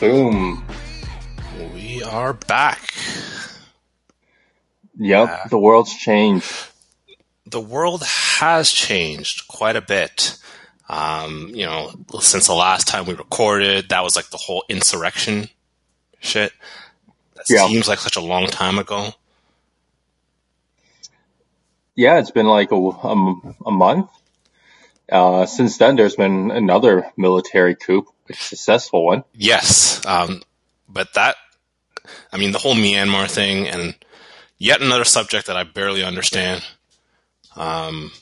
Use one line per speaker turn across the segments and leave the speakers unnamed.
Boom.
We are back.
Yep, uh, the world's changed.
The world has changed quite a bit. Um, you know, since the last time we recorded, that was like the whole insurrection shit. That yeah. seems like such a long time ago.
Yeah, it's been like a, a, a month. Uh, since then, there's been another military coup, a successful one.
Yes, um, but that, I mean, the whole Myanmar thing, and yet another subject that I barely understand. Um,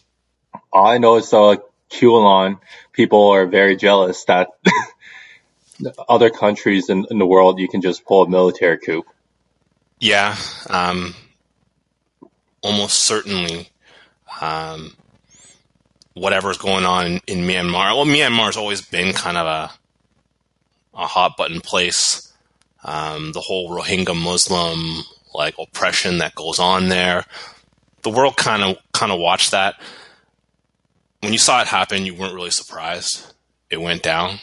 All I know is uh, QAnon people are very jealous that other countries in, in, the world you can just pull a military coup.
Yeah, um, almost certainly. Um, whatever's going on in, in Myanmar. Well, Myanmar's always been kind of a a hot button place. Um, the whole Rohingya Muslim like oppression that goes on there. The world kind of kind of watched that. When you saw it happen, you weren't really surprised. It went down.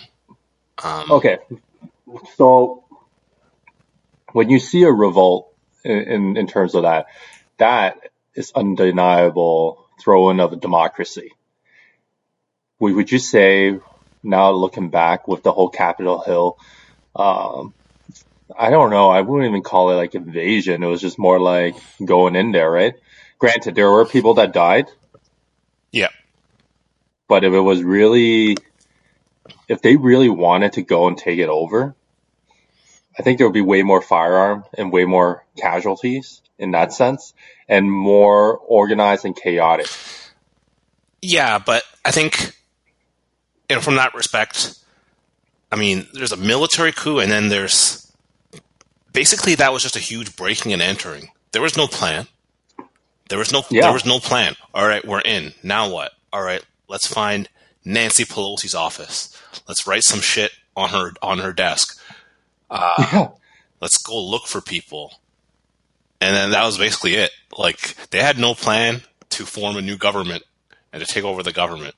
Um, okay, so when you see a revolt in, in, in terms of that, that is undeniable throwing of a democracy would you say now looking back with the whole Capitol Hill, um, I don't know. I wouldn't even call it like invasion. It was just more like going in there, right? Granted, there were people that died.
Yeah.
But if it was really, if they really wanted to go and take it over, I think there would be way more firearm and way more casualties in that sense and more organized and chaotic.
Yeah, but I think and from that respect, I mean, there's a military coup, and then there's basically that was just a huge breaking and entering. There was no plan. There was no yeah. there was no plan. All right, we're in. Now what? All right, let's find Nancy Pelosi's office. Let's write some shit on her on her desk. Uh, yeah. Let's go look for people. And then that was basically it. Like they had no plan to form a new government and to take over the government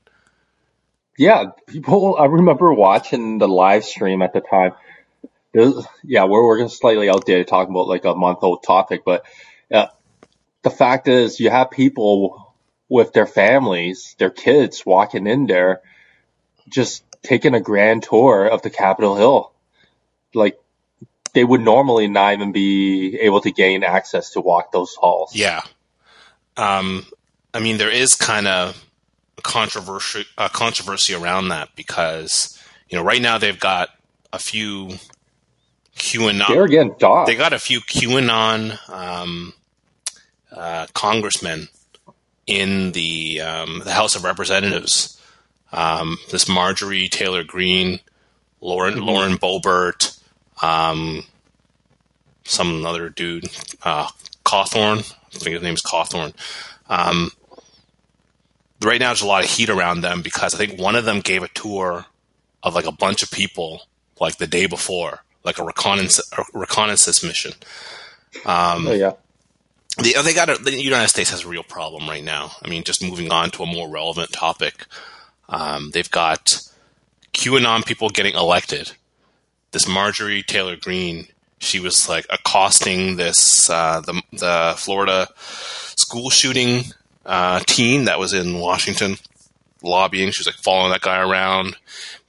yeah, people. I remember watching the live stream at the time. Was, yeah, we're we're slightly outdated talking about like a month old topic, but uh, the fact is, you have people with their families, their kids, walking in there, just taking a grand tour of the Capitol Hill. Like they would normally not even be able to gain access to walk those halls.
Yeah. Um, I mean, there is kind of controversy uh, controversy around that because you know right now they've got a few QAnon.
They're again
They got a few QAnon um, uh, congressmen in the um, the House of Representatives. Um, this Marjorie Taylor Greene, Lauren mm-hmm. Lauren Boebert, um, some other dude, uh, Cawthorn. I think his name's Cawthorn. Right now there's a lot of heat around them because I think one of them gave a tour of like a bunch of people like the day before, like a reconnaissance, a reconnaissance mission.
Um, oh yeah.
The, they got a, the United States has a real problem right now. I mean, just moving on to a more relevant topic, um, they've got QAnon people getting elected. This Marjorie Taylor Greene, she was like accosting this uh, the the Florida school shooting uh, teen that was in Washington lobbying. She was like following that guy around,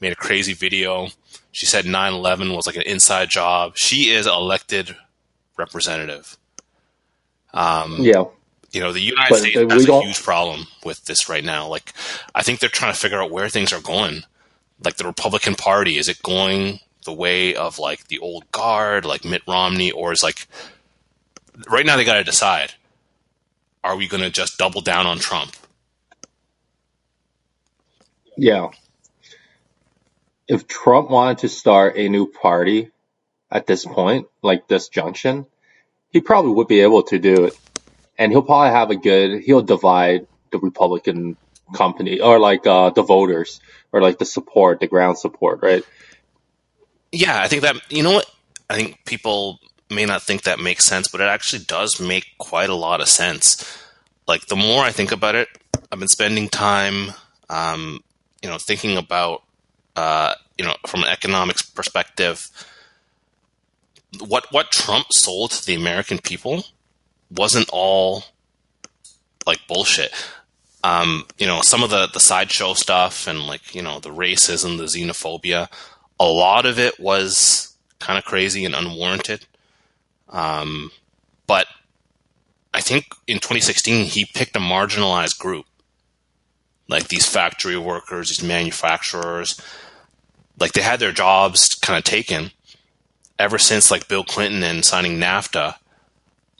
made a crazy video. She said 9 11 was like an inside job. She is elected representative. Um,
yeah.
You know, the United but States has a huge problem with this right now. Like, I think they're trying to figure out where things are going. Like, the Republican Party, is it going the way of like the old guard, like Mitt Romney, or is like, right now they got to decide are we going to just double down on Trump?
Yeah. If Trump wanted to start a new party at this point, like this junction, he probably would be able to do it. And he'll probably have a good, he'll divide the Republican company or like uh, the voters or like the support, the ground support, right?
Yeah, I think that, you know what? I think people may not think that makes sense, but it actually does make quite a lot of sense. Like the more I think about it, I've been spending time, um, you know, thinking about, uh, you know, from an economics perspective, what what Trump sold to the American people wasn't all like bullshit. Um, you know, some of the the sideshow stuff and like you know the racism, the xenophobia, a lot of it was kind of crazy and unwarranted. Um, but I think in 2016 he picked a marginalized group, like these factory workers, these manufacturers, like they had their jobs kind of taken ever since like Bill Clinton and signing NAFTA,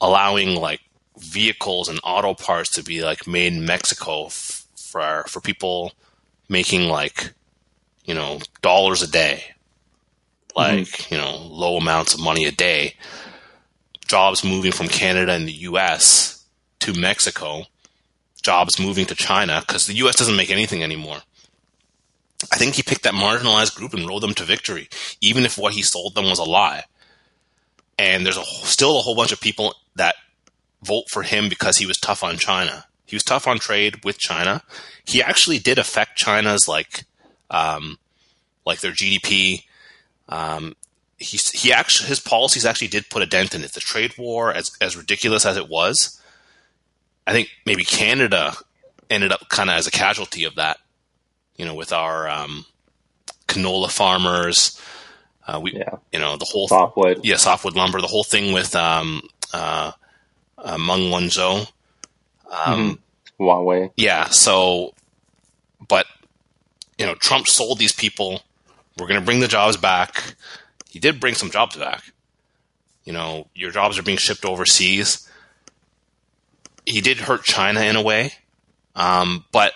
allowing like vehicles and auto parts to be like made in Mexico f- for for people making like you know dollars a day, like mm-hmm. you know low amounts of money a day. Jobs moving from Canada and the U.S. to Mexico, jobs moving to China because the U.S. doesn't make anything anymore. I think he picked that marginalized group and rode them to victory, even if what he sold them was a lie. And there's a, still a whole bunch of people that vote for him because he was tough on China. He was tough on trade with China. He actually did affect China's like, um, like their GDP. Um, he he actually his policies actually did put a dent in it. The trade war, as as ridiculous as it was, I think maybe Canada ended up kind of as a casualty of that you know, with our um, canola farmers. Uh, we, yeah. you know, the whole
softwood,
yeah, softwood lumber. The whole thing with um, uh, uh, Meng Wanzhou,
um, mm-hmm. Huawei.
Yeah. So, but you know, Trump sold these people. We're going to bring the jobs back. He did bring some jobs back. You know, your jobs are being shipped overseas. He did hurt China in a way, um, but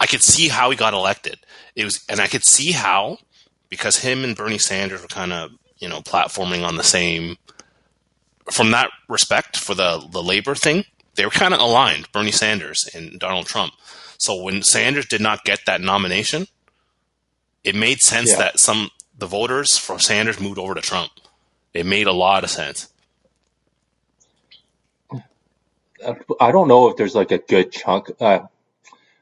I could see how he got elected. It was, and I could see how because him and Bernie Sanders were kind of you know platforming on the same. From that respect, for the the labor thing, they were kind of aligned, Bernie Sanders and Donald Trump. So when Sanders did not get that nomination, it made sense yeah. that some the voters for Sanders moved over to Trump. It made a lot of sense.
I don't know if there's like a good chunk. Uh,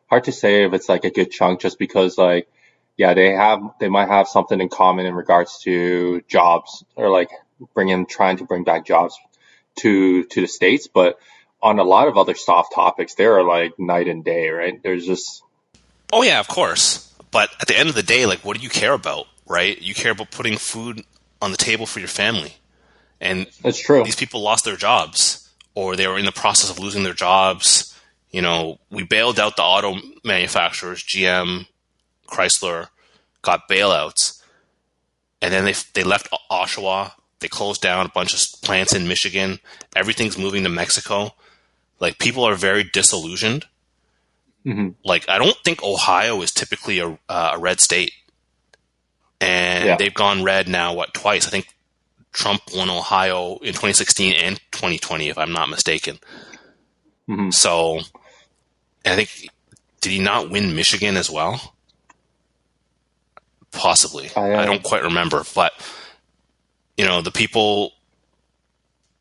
hard to say if it's like a good chunk just because like yeah they have they might have something in common in regards to jobs or like bringing trying to bring back jobs to to the states but on a lot of other soft topics they are like night and day right there's just
oh yeah of course but at the end of the day like what do you care about right you care about putting food on the table for your family and
that's true
these people lost their jobs or they were in the process of losing their jobs you know, we bailed out the auto manufacturers, GM, Chrysler, got bailouts, and then they they left Oshawa. They closed down a bunch of plants in Michigan. Everything's moving to Mexico. Like people are very disillusioned. Mm-hmm. Like I don't think Ohio is typically a, uh, a red state, and yeah. they've gone red now. What twice? I think Trump won Ohio in 2016 and 2020, if I'm not mistaken. Mm-hmm. So I think did he not win Michigan as well? Possibly. I, uh, I don't quite remember, but you know, the people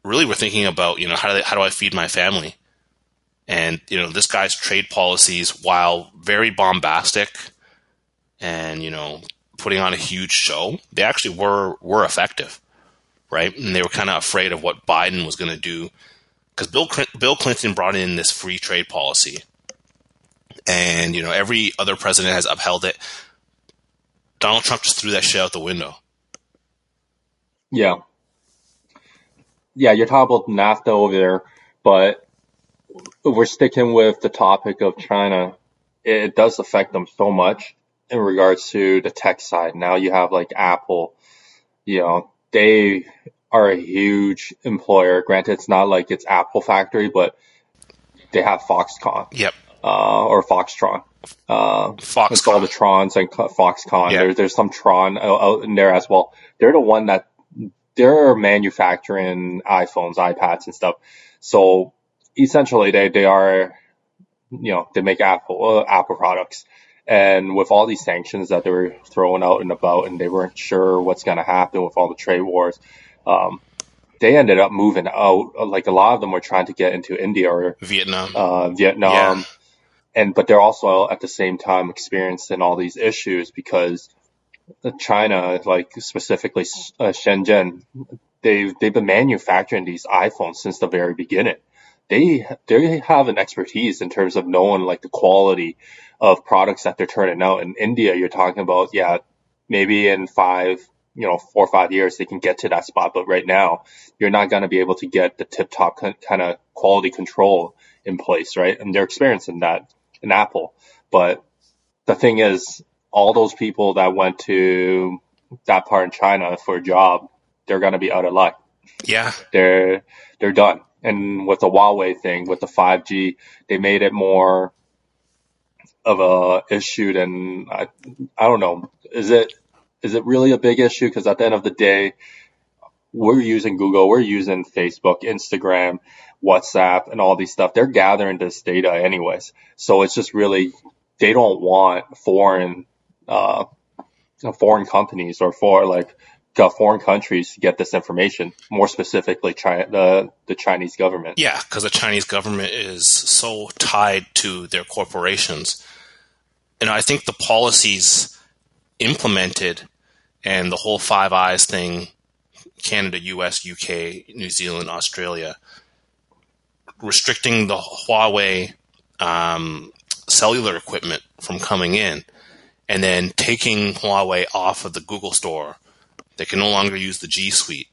really were thinking about, you know, how do they, how do I feed my family? And you know, this guy's trade policies, while very bombastic and you know, putting on a huge show, they actually were were effective, right? And they were kind of afraid of what Biden was going to do because Bill Bill Clinton brought in this free trade policy, and you know every other president has upheld it. Donald Trump just threw that shit out the window.
Yeah, yeah, you're talking about NAFTA over there, but we're sticking with the topic of China. It does affect them so much in regards to the tech side. Now you have like Apple, you know, they are a huge employer. Granted, it's not like it's Apple factory, but they have Foxconn.
Yep
uh, or Foxtron. Uh,
Foxconn.
It's all the Trons and Foxconn. Yeah. There, there's some Tron out in there as well. They're the one that they're manufacturing iPhones, iPads, and stuff. So essentially, they they are, you know, they make Apple uh, Apple products. And with all these sanctions that they were throwing out and about, and they weren't sure what's going to happen with all the trade wars, um, they ended up moving out. Like a lot of them were trying to get into India or
Vietnam.
Uh, Vietnam. Yeah. And, but they're also at the same time experiencing all these issues because China, like specifically uh, Shenzhen, they've they've been manufacturing these iPhones since the very beginning. They they have an expertise in terms of knowing like the quality of products that they're turning out. In India, you're talking about yeah, maybe in five you know four or five years they can get to that spot, but right now you're not going to be able to get the tip top kind of quality control in place, right? And they're experiencing that in Apple, but the thing is, all those people that went to that part in China for a job, they're going to be out of luck.
Yeah.
They're, they're done. And with the Huawei thing, with the 5G, they made it more of a issue than I, I don't know. Is it, is it really a big issue? Cause at the end of the day, we're using Google, we're using Facebook, Instagram, WhatsApp and all these stuff. They're gathering this data anyways. So it's just really, they don't want foreign uh, foreign companies or for like foreign countries to get this information, more specifically China, the, the Chinese government.
Yeah, because the Chinese government is so tied to their corporations. And I think the policies implemented and the whole Five Eyes thing Canada, US, UK, New Zealand, Australia restricting the Huawei um, cellular equipment from coming in and then taking Huawei off of the Google store. They can no longer use the G Suite.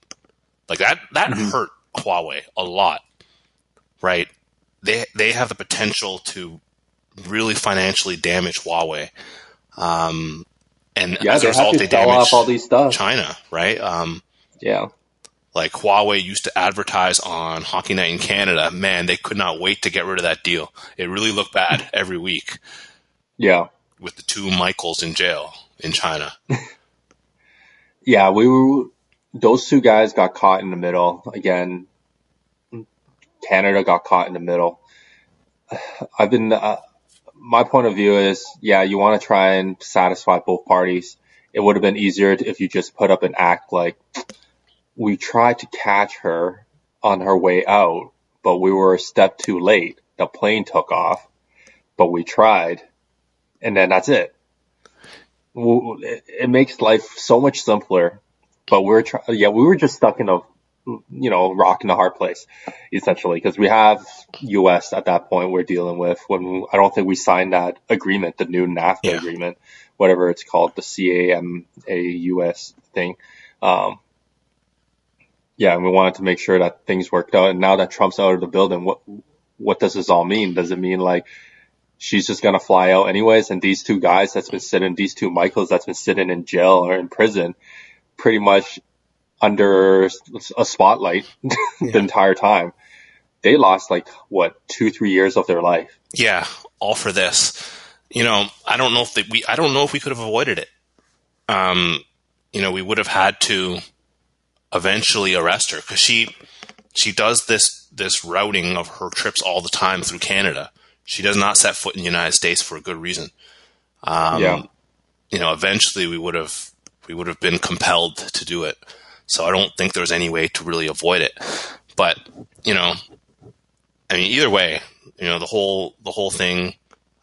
Like that, that mm-hmm. hurt Huawei a lot, right? They they have the potential to really financially damage Huawei, um, and
yeah, as a result, they damage all these stuff.
China, right? Um,
yeah,
like Huawei used to advertise on Hockey Night in Canada. Man, they could not wait to get rid of that deal. It really looked bad every week.
Yeah,
with the two Michaels in jail in China.
yeah, we were. Those two guys got caught in the middle again. Canada got caught in the middle. I've been. Uh, my point of view is, yeah, you want to try and satisfy both parties. It would have been easier if you just put up an act like, we tried to catch her on her way out, but we were a step too late. The plane took off, but we tried and then that's it. It makes life so much simpler, but we're trying, yeah, we were just stuck in a, you know, rock in a hard place, essentially, because we have U.S. at that point we're dealing with when I don't think we signed that agreement, the new NAFTA yeah. agreement, whatever it's called, the CAMA-US thing. Um, yeah, and we wanted to make sure that things worked out. And now that Trump's out of the building, what what does this all mean? Does it mean like she's just gonna fly out anyways. And these two guys that's been sitting, these two Michaels that's been sitting in jail or in prison, pretty much under a spotlight yeah. the entire time. They lost like what two, three years of their life.
Yeah, all for this. You know, I don't know if they, we, I don't know if we could have avoided it. Um, you know, we would have had to eventually arrest her because she, she does this, this routing of her trips all the time through Canada she does not set foot in the United States for a good reason. Um, yeah. You know, eventually we would have we would have been compelled to do it. So I don't think there's any way to really avoid it. But you know, I mean, either way, you know, the whole the whole thing,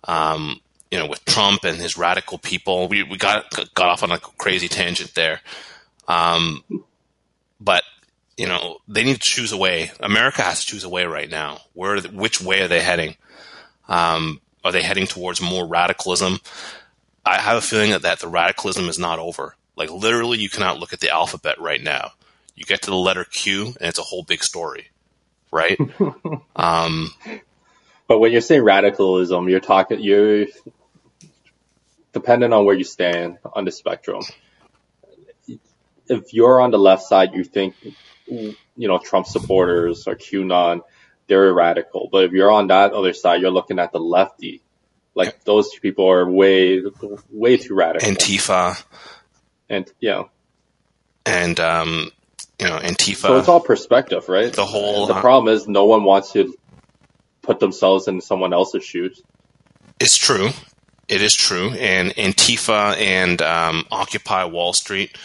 um, you know, with Trump and his radical people, we we got got off on a crazy tangent there. Um, but you know, they need to choose a way. America has to choose a way right now. Where, which way are they heading? Um, are they heading towards more radicalism? I have a feeling that, that the radicalism is not over. Like literally, you cannot look at the alphabet right now. You get to the letter Q, and it's a whole big story, right? um,
but when you say radicalism, you're talking you're depending on where you stand on the spectrum. If you're on the left side, you think you know Trump supporters or QAnon they're radical. But if you're on that other side, you're looking at the lefty. Like those people are way, way too radical.
Antifa.
And yeah.
And um, you know, Antifa.
So it's all perspective, right?
The whole.
The uh, problem is no one wants to put themselves in someone else's shoes.
It's true. It is true. And Antifa and um, Occupy Wall Street,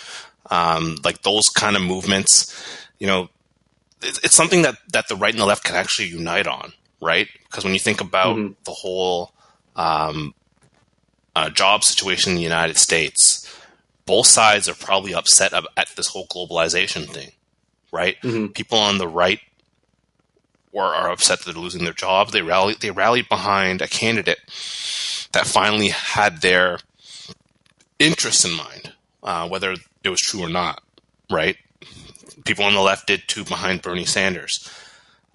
um, like those kind of movements, you know, it's something that, that the right and the left can actually unite on, right? Because when you think about mm-hmm. the whole um, uh, job situation in the United States, both sides are probably upset at this whole globalization thing, right? Mm-hmm. People on the right were are upset that they're losing their job. They rallied they rallied behind a candidate that finally had their interests in mind, uh, whether it was true or not, right? People on the left did too behind Bernie Sanders.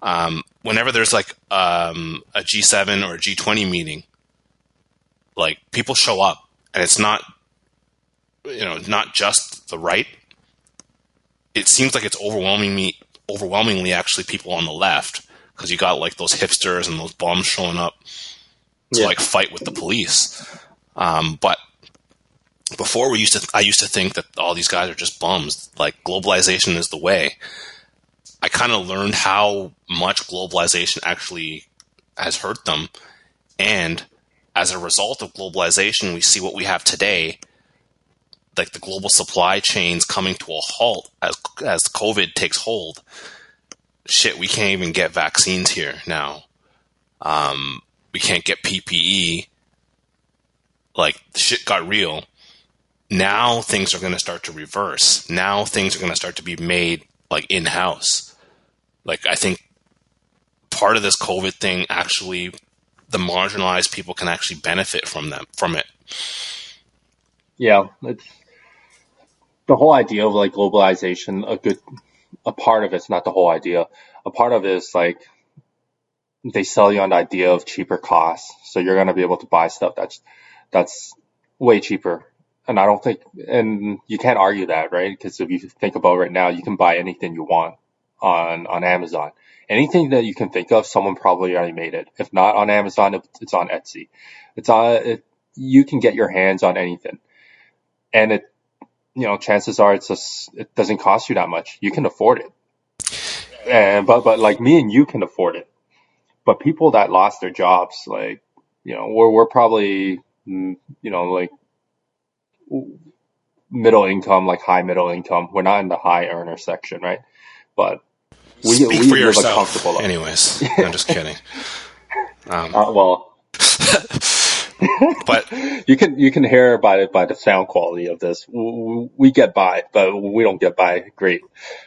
Um, whenever there's like um, a G7 or a G20 meeting, like people show up, and it's not, you know, not just the right. It seems like it's overwhelmingly, overwhelmingly actually people on the left because you got like those hipsters and those bums showing up to yeah. like fight with the police. Um, but before we used to, I used to think that all these guys are just bums. Like globalization is the way. I kind of learned how much globalization actually has hurt them, and as a result of globalization, we see what we have today. Like the global supply chains coming to a halt as as COVID takes hold. Shit, we can't even get vaccines here now. Um, we can't get PPE. Like shit got real now things are going to start to reverse. Now things are going to start to be made like in house. Like I think part of this COVID thing actually the marginalized people can actually benefit from them from it.
Yeah, it's the whole idea of like globalization. A good a part of it's not the whole idea. A part of it is like they sell you on the idea of cheaper costs, so you're gonna be able to buy stuff that's that's way cheaper and I don't think, and you can't argue that, right? Because if you think about right now, you can buy anything you want on on Amazon. Anything that you can think of, someone probably already made it. If not on Amazon, it's on Etsy. It's on. It, you can get your hands on anything, and it, you know, chances are it's just it doesn't cost you that much. You can afford it, and but but like me and you can afford it. But people that lost their jobs, like you know, we're we're probably mm, you know like middle income, like high middle income. We're not in the high earner section, right? But
we, Speak we for yourself. comfortable. Anyways, I'm just kidding.
Um, uh, well, but you can you can hear by by the sound quality of this. We, we get by, but we don't get by great.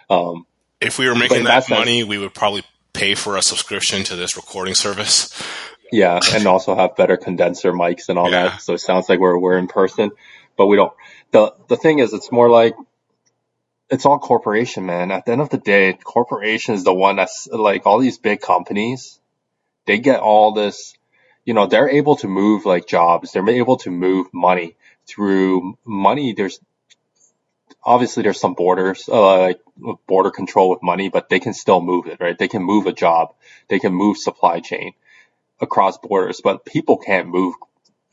Um,
if we were making that money, we would probably pay for a subscription to this recording service.
Yeah, and also have better condenser mics and all yeah. that, so it sounds like we're we're in person but we don't. The the thing is, it's more like it's all corporation, man. At the end of the day, corporation is the one that's like all these big companies. They get all this, you know, they're able to move like jobs. They're able to move money through money. There's obviously there's some borders, uh, like border control with money, but they can still move it, right? They can move a job. They can move supply chain across borders, but people can't move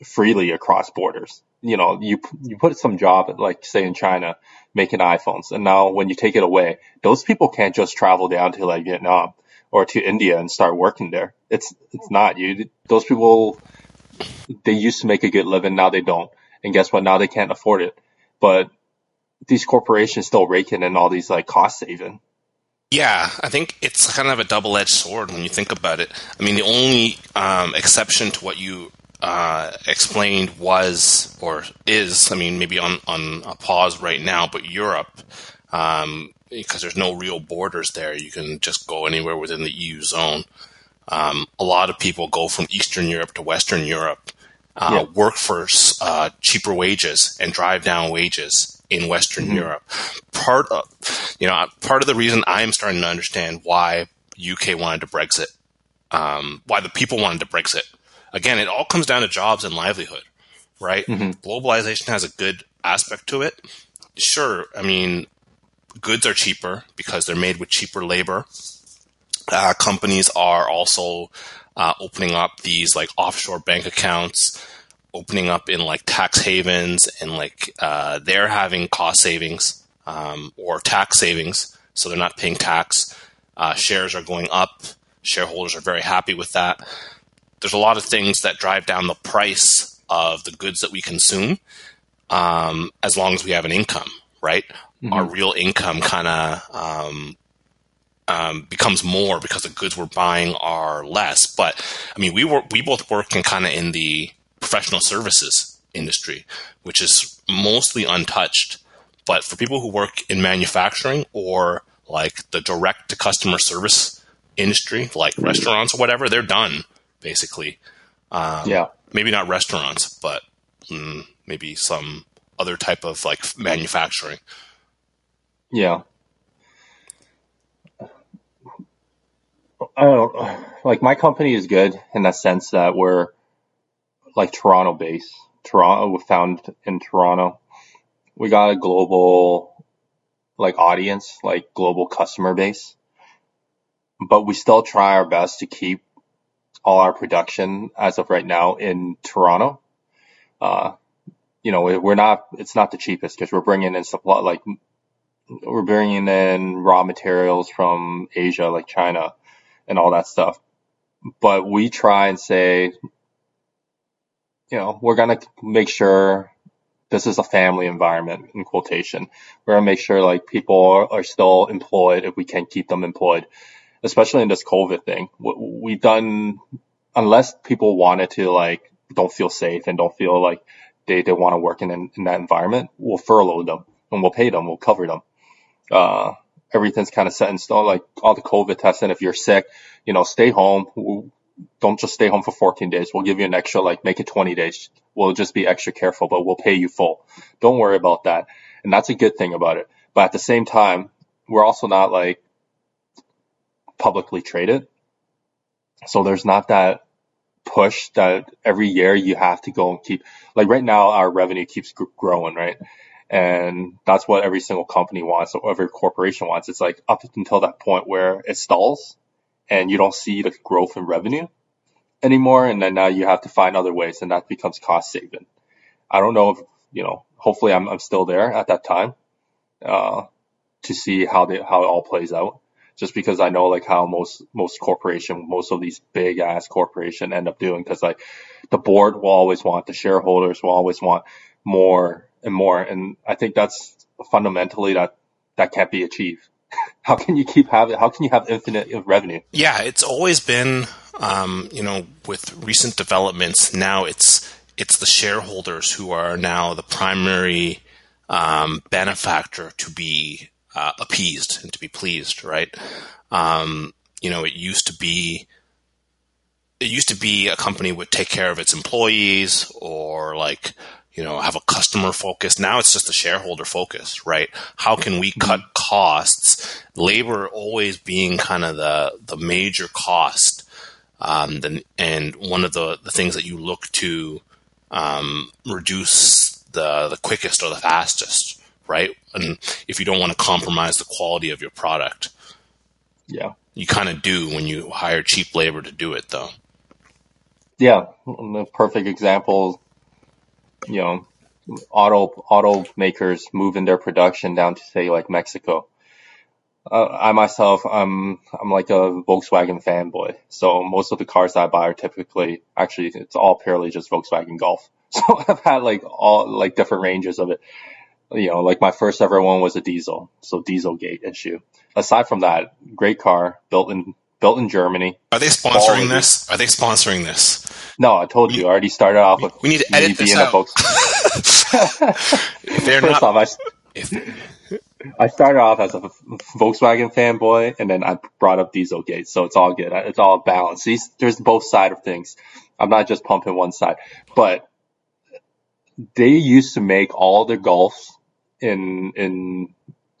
freely across borders you know, you you put some job like say in China making iPhones, and now when you take it away, those people can't just travel down to like Vietnam or to India and start working there. It's it's not you. Those people they used to make a good living, now they don't, and guess what? Now they can't afford it. But these corporations still raking in all these like cost saving.
Yeah, I think it's kind of a double edged sword when you think about it. I mean, the only um, exception to what you uh, explained was or is, I mean, maybe on, on a pause right now, but Europe, um, because there's no real borders there, you can just go anywhere within the EU zone. Um, a lot of people go from Eastern Europe to Western Europe, uh, yeah. work for uh, cheaper wages and drive down wages in Western mm-hmm. Europe. Part of, you know, part of the reason I'm starting to understand why UK wanted to Brexit, um, why the people wanted to Brexit again, it all comes down to jobs and livelihood, right? Mm-hmm. Globalization has a good aspect to it. Sure, I mean, goods are cheaper because they're made with cheaper labor. Uh, companies are also uh, opening up these like offshore bank accounts, opening up in like tax havens, and like uh, they're having cost savings um, or tax savings, so they're not paying tax. Uh, shares are going up. Shareholders are very happy with that there's a lot of things that drive down the price of the goods that we consume um, as long as we have an income, right? Mm-hmm. Our real income kind of um, um, becomes more because the goods we're buying are less. But I mean, we work, we both work in kind of in the professional services industry, which is mostly untouched. But for people who work in manufacturing or like the direct to customer service industry, like restaurants or whatever, they're done basically. Um,
Yeah.
maybe not restaurants, but mm, maybe some other type of like manufacturing.
Yeah. I don't. Like my company is good in the sense that we're like Toronto based. Toronto, we're found in Toronto. We got a global like audience, like global customer base. But we still try our best to keep all our production as of right now in Toronto. Uh, you know, we're not, it's not the cheapest because we're bringing in supply, like we're bringing in raw materials from Asia, like China and all that stuff. But we try and say, you know, we're going to make sure this is a family environment in quotation. We're going to make sure like people are, are still employed if we can keep them employed, especially in this COVID thing. We've done, unless people wanted to like, don't feel safe and don't feel like they, they want to work in, in that environment, we'll furlough them and we'll pay them, we'll cover them. Uh, everything's kind of set in stone, like all the COVID testing. If you're sick, you know, stay home. Don't just stay home for 14 days. We'll give you an extra, like make it 20 days. We'll just be extra careful, but we'll pay you full. Don't worry about that. And that's a good thing about it. But at the same time, we're also not like publicly traded. So there's not that push that every year you have to go and keep, like right now, our revenue keeps growing, right? And that's what every single company wants, or every corporation wants. It's like up until that point where it stalls and you don't see the growth in revenue anymore. And then now you have to find other ways and that becomes cost saving. I don't know if, you know, hopefully I'm, I'm still there at that time, uh, to see how they, how it all plays out. Just because I know like how most, most corporation, most of these big ass corporation end up doing. Cause like the board will always want, the shareholders will always want more and more. And I think that's fundamentally that that can't be achieved. how can you keep having? How can you have infinite revenue?
Yeah, it's always been, um, you know, with recent developments. Now it's it's the shareholders who are now the primary um, benefactor to be uh, appeased and to be pleased, right? Um, you know, it used to be it used to be a company would take care of its employees or like you know, have a customer focus. Now it's just a shareholder focus, right? How can we cut mm-hmm. costs? Labor always being kind of the, the major cost. Um, the, and one of the, the things that you look to, um, reduce the, the quickest or the fastest, right? And if you don't want to compromise the quality of your product.
Yeah.
You kind of do when you hire cheap labor to do it though.
Yeah. The perfect example you know, auto automakers moving their production down to say like Mexico. Uh, I myself, I'm I'm like a Volkswagen fanboy, so most of the cars I buy are typically actually it's all purely just Volkswagen Golf. So I've had like all like different ranges of it. You know, like my first ever one was a diesel, so Dieselgate issue. Aside from that, great car built in built in Germany.
Are they sponsoring this? Are they sponsoring this?
No, I told you. I already started off with.
We need to edit this out.
if they're First not, off, I, if, I started off as a Volkswagen fanboy, and then I brought up Dieselgate, so it's all good. It's all balanced. These, there's both side of things. I'm not just pumping one side, but they used to make all their Golfs in in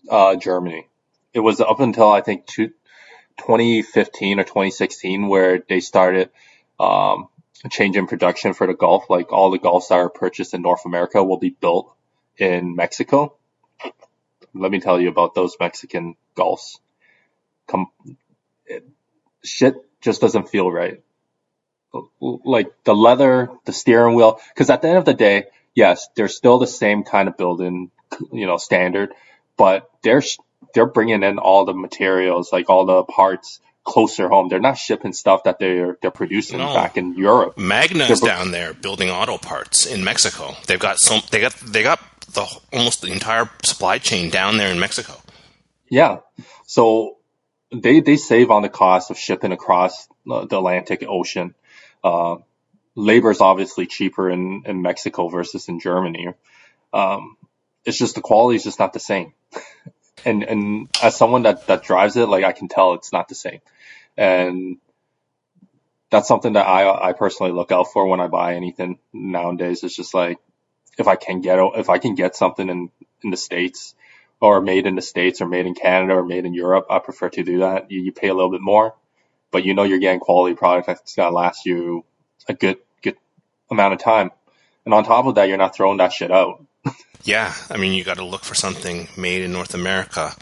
uh, Germany. It was up until I think two, 2015 or 2016 where they started um, a change in production for the Golf. Like all the Golfs that are purchased in North America will be built in Mexico. Let me tell you about those Mexican Golfs. Come, it, shit just doesn't feel right. Like the leather, the steering wheel, because at the end of the day, yes, they're still the same kind of building, you know, standard, but they're they're bringing in all the materials, like all the parts closer home. They're not shipping stuff that they're they're producing no. back in Europe.
Magna's they're, down there building auto parts in Mexico. They've got some. They got they got the almost the entire supply chain down there in Mexico.
Yeah, so they they save on the cost of shipping across the Atlantic Ocean. Uh, labor is obviously cheaper in, in Mexico versus in Germany. Um, it's just the quality is just not the same. and and as someone that that drives it, like I can tell it's not the same, and that's something that I I personally look out for when I buy anything nowadays. It's just like if I can get if I can get something in in the states or made in the states or made in Canada or made in Europe, I prefer to do that. You, you pay a little bit more, but you know you're getting quality product that's gonna last you a good good amount of time. And on top of that, you're not throwing that shit out.
Yeah, I mean, you got to look for something made in North America,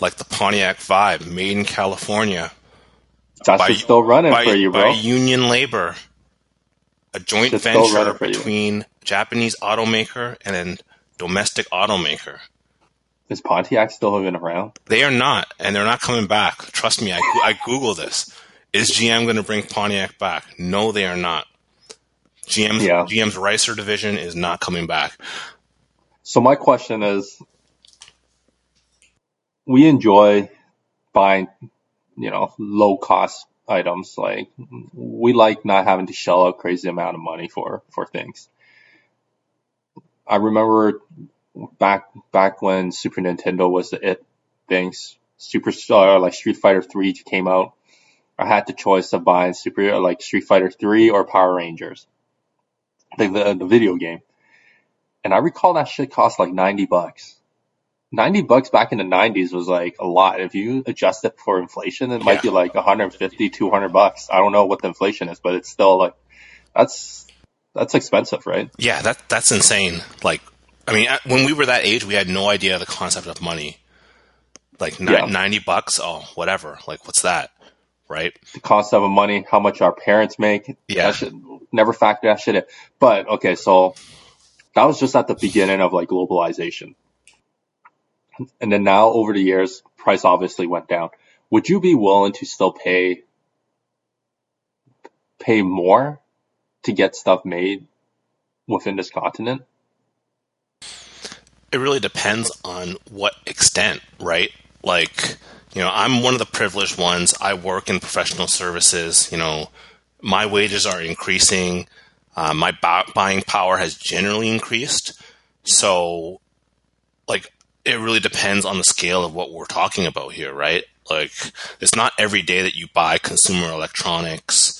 like the Pontiac Vibe, made in California.
That's
by,
still running
by,
for you, bro.
By union labor, a joint venture
you.
between Japanese automaker and a domestic automaker.
Is Pontiac still even around?
They are not, and they're not coming back. Trust me, I, I Google this. Is GM going to bring Pontiac back? No, they are not. GM's,
Yeah.
GM's Ricer division is not coming back.
So my question is, we enjoy buying, you know, low cost items. Like we like not having to shell out crazy amount of money for for things. I remember back back when Super Nintendo was the it things. Superstar like Street Fighter Three came out. I had the choice of buying Super like Street Fighter Three or Power Rangers, the the, the video game. And I recall that shit cost like 90 bucks. 90 bucks back in the 90s was like a lot. If you adjust it for inflation, it might be like 150, 200 bucks. I don't know what the inflation is, but it's still like, that's, that's expensive, right?
Yeah, that that's insane. Like, I mean, when we were that age, we had no idea the concept of money. Like ni-
Yeah.
ninety bucks, oh, whatever. Like, what's that, right?
The cost of money, how much our parents make.
Yeah.
That shit, never factor that shit in. But okay, so that was just at the beginning of like globalization. And then now over the years, price obviously went down. Would you be willing to still pay pay more to get stuff made within this continent?
It really depends on what extent, right? Like, you know, I'm one of the privileged ones. I work in professional services. You know, my wages are increasing. Uh, my bu- buying power has generally increased. So, like, it really depends on the scale of what we're talking about here, right? Like, it's not every day that you buy consumer electronics,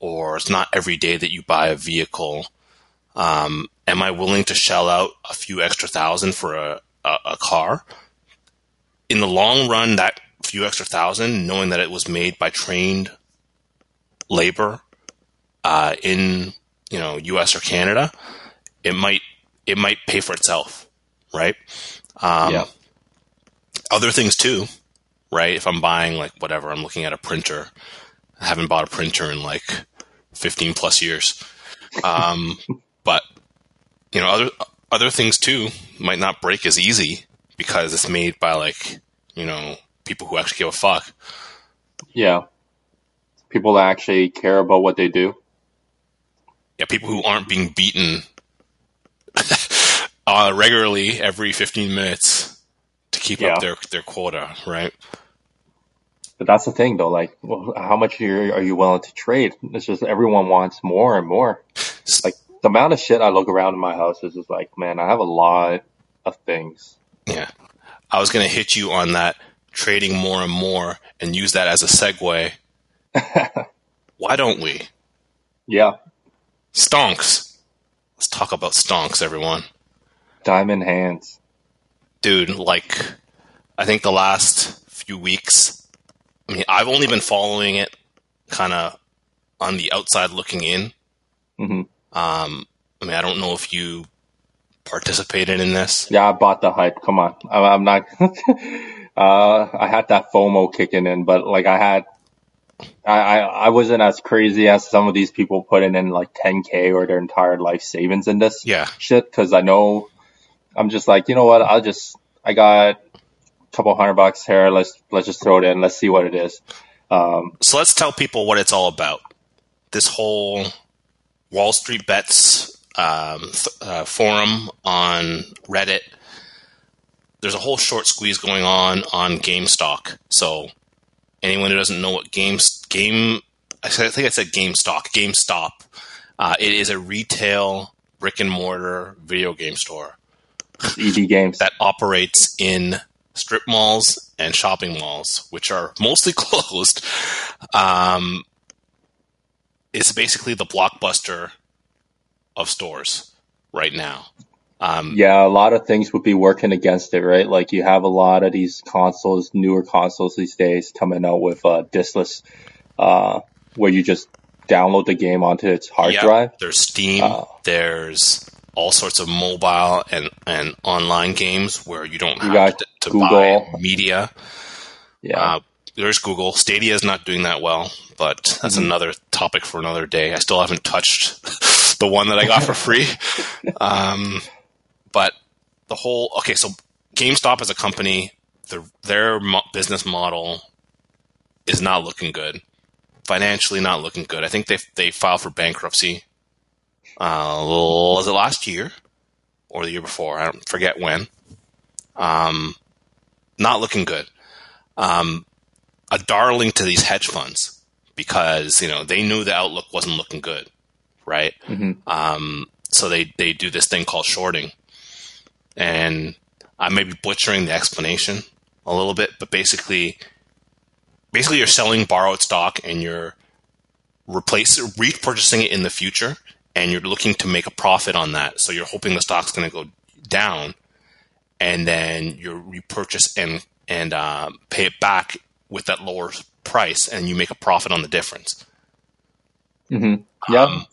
or it's not every day that you buy a vehicle. Um, am I willing to shell out a few extra thousand for a, a, a car? In the long run, that few extra thousand, knowing that it was made by trained labor uh, in you know U.S. or Canada, it might it might pay for itself, right? Um,
yeah.
Other things too, right? If I'm buying like whatever, I'm looking at a printer. I haven't bought a printer in like 15 plus years. Um, but you know, other other things too might not break as easy because it's made by like you know people who actually give a fuck.
Yeah. People that actually care about what they do.
Yeah, people who aren't being beaten uh, regularly every 15 minutes to keep
Yeah.
up their their quota, right?
But that's the thing though, like, well, how much are you, are you willing to trade? It's just everyone wants more and more. Like, the amount of shit I look around in my house is just like, man, I have a lot of things.
Yeah. I was going to hit you on that trading more and more and use that as a segue. Why don't we?
yeah.
Stonks. Let's talk about stonks, everyone.
Diamond hands.
Dude, like, I think the last few weeks, I mean, I've only been following it kind of on the outside looking in.
hmm
Um, I mean, I don't know if you participated in this.
Yeah, I bought the hype. Come on. I, I'm not, uh, I had that FOMO kicking in, but like I had, I, I, I wasn't as crazy as some of these people putting in like 10k or their entire life savings in this.
Yeah.
shit because I know I'm just like, you know what? I'll just I got a couple hundred bucks here. Let's let's just throw it in. Let's see what it is. Um,
So let's tell people what it's all about. This whole Wall Street Bets um, th- uh, forum on Reddit. There's a whole short squeeze going on on GameStop. So anyone who doesn't know what games game, I think I said GameStop. GameStop. Uh, it is a retail brick and mortar video game store
EB Games.
that operates in strip malls and shopping malls, which are mostly closed, um, is basically the blockbuster of stores right now. Um,
yeah, a lot of things would be working against it, right? Like you have a lot of these consoles, newer consoles these days, coming out with uh, diskless, uh, where you just download the game onto its hard
yeah,
drive.
There's Steam. Uh, there's all sorts of mobile and, and online games where you don't
you
have to, to buy media.
Yeah. Uh,
there's Google. Stadia is not doing that well, but that's mm-hmm. another topic for another day. I still haven't touched the one that I got for free. Um, but the whole okay, so GameStop as a company, their their mo- business model is not looking good. Financially, not looking good. I think they they filed for bankruptcy. Uh, was it last year or the year before? I don't forget when. Um, not looking good. Um, a darling to these hedge funds because you know they knew the outlook wasn't looking good, right?
Mm-hmm.
Um, so they they do this thing called shorting, and I may be butchering the explanation a little bit, but basically, basically you're selling borrowed stock and you're replace repurchasing it in the future, and you're looking to make a profit on that. So you're hoping the stock's going to go down, and then you repurchase and and uh, pay it back with that lower price, and you make a profit on the difference.
Mm-hmm. Yeah. Um,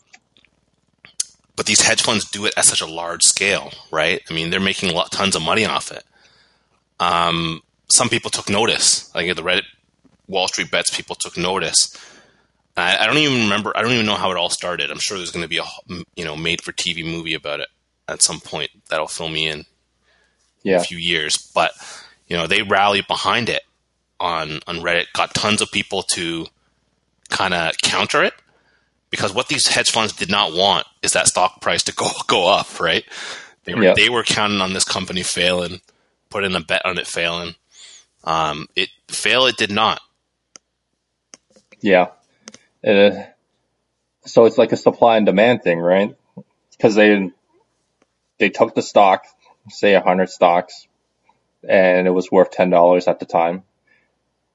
but these hedge funds do it at such a large scale, right? I mean, they're making lot, tons of money off it. Um, some people took notice. Like the Reddit Wall Street bets people took notice. I, I, don't even remember. I don't even know how it all started. I'm sure there's going to be a you know made for TV movie about it at some point that'll fill me in.
Yeah.
In a few years, but you know they rallied behind it on on Reddit. Got tons of people to kind of counter it because what these hedge funds did not want is that stock price to go go up, right? They were they were counting on this company failing, put in a bet on it failing. Um, it fail, it did not.
Yeah, uh, so it's like a supply and demand thing, right? Because they they took the stock, say a hundred stocks, and it was worth ten dollars at the time.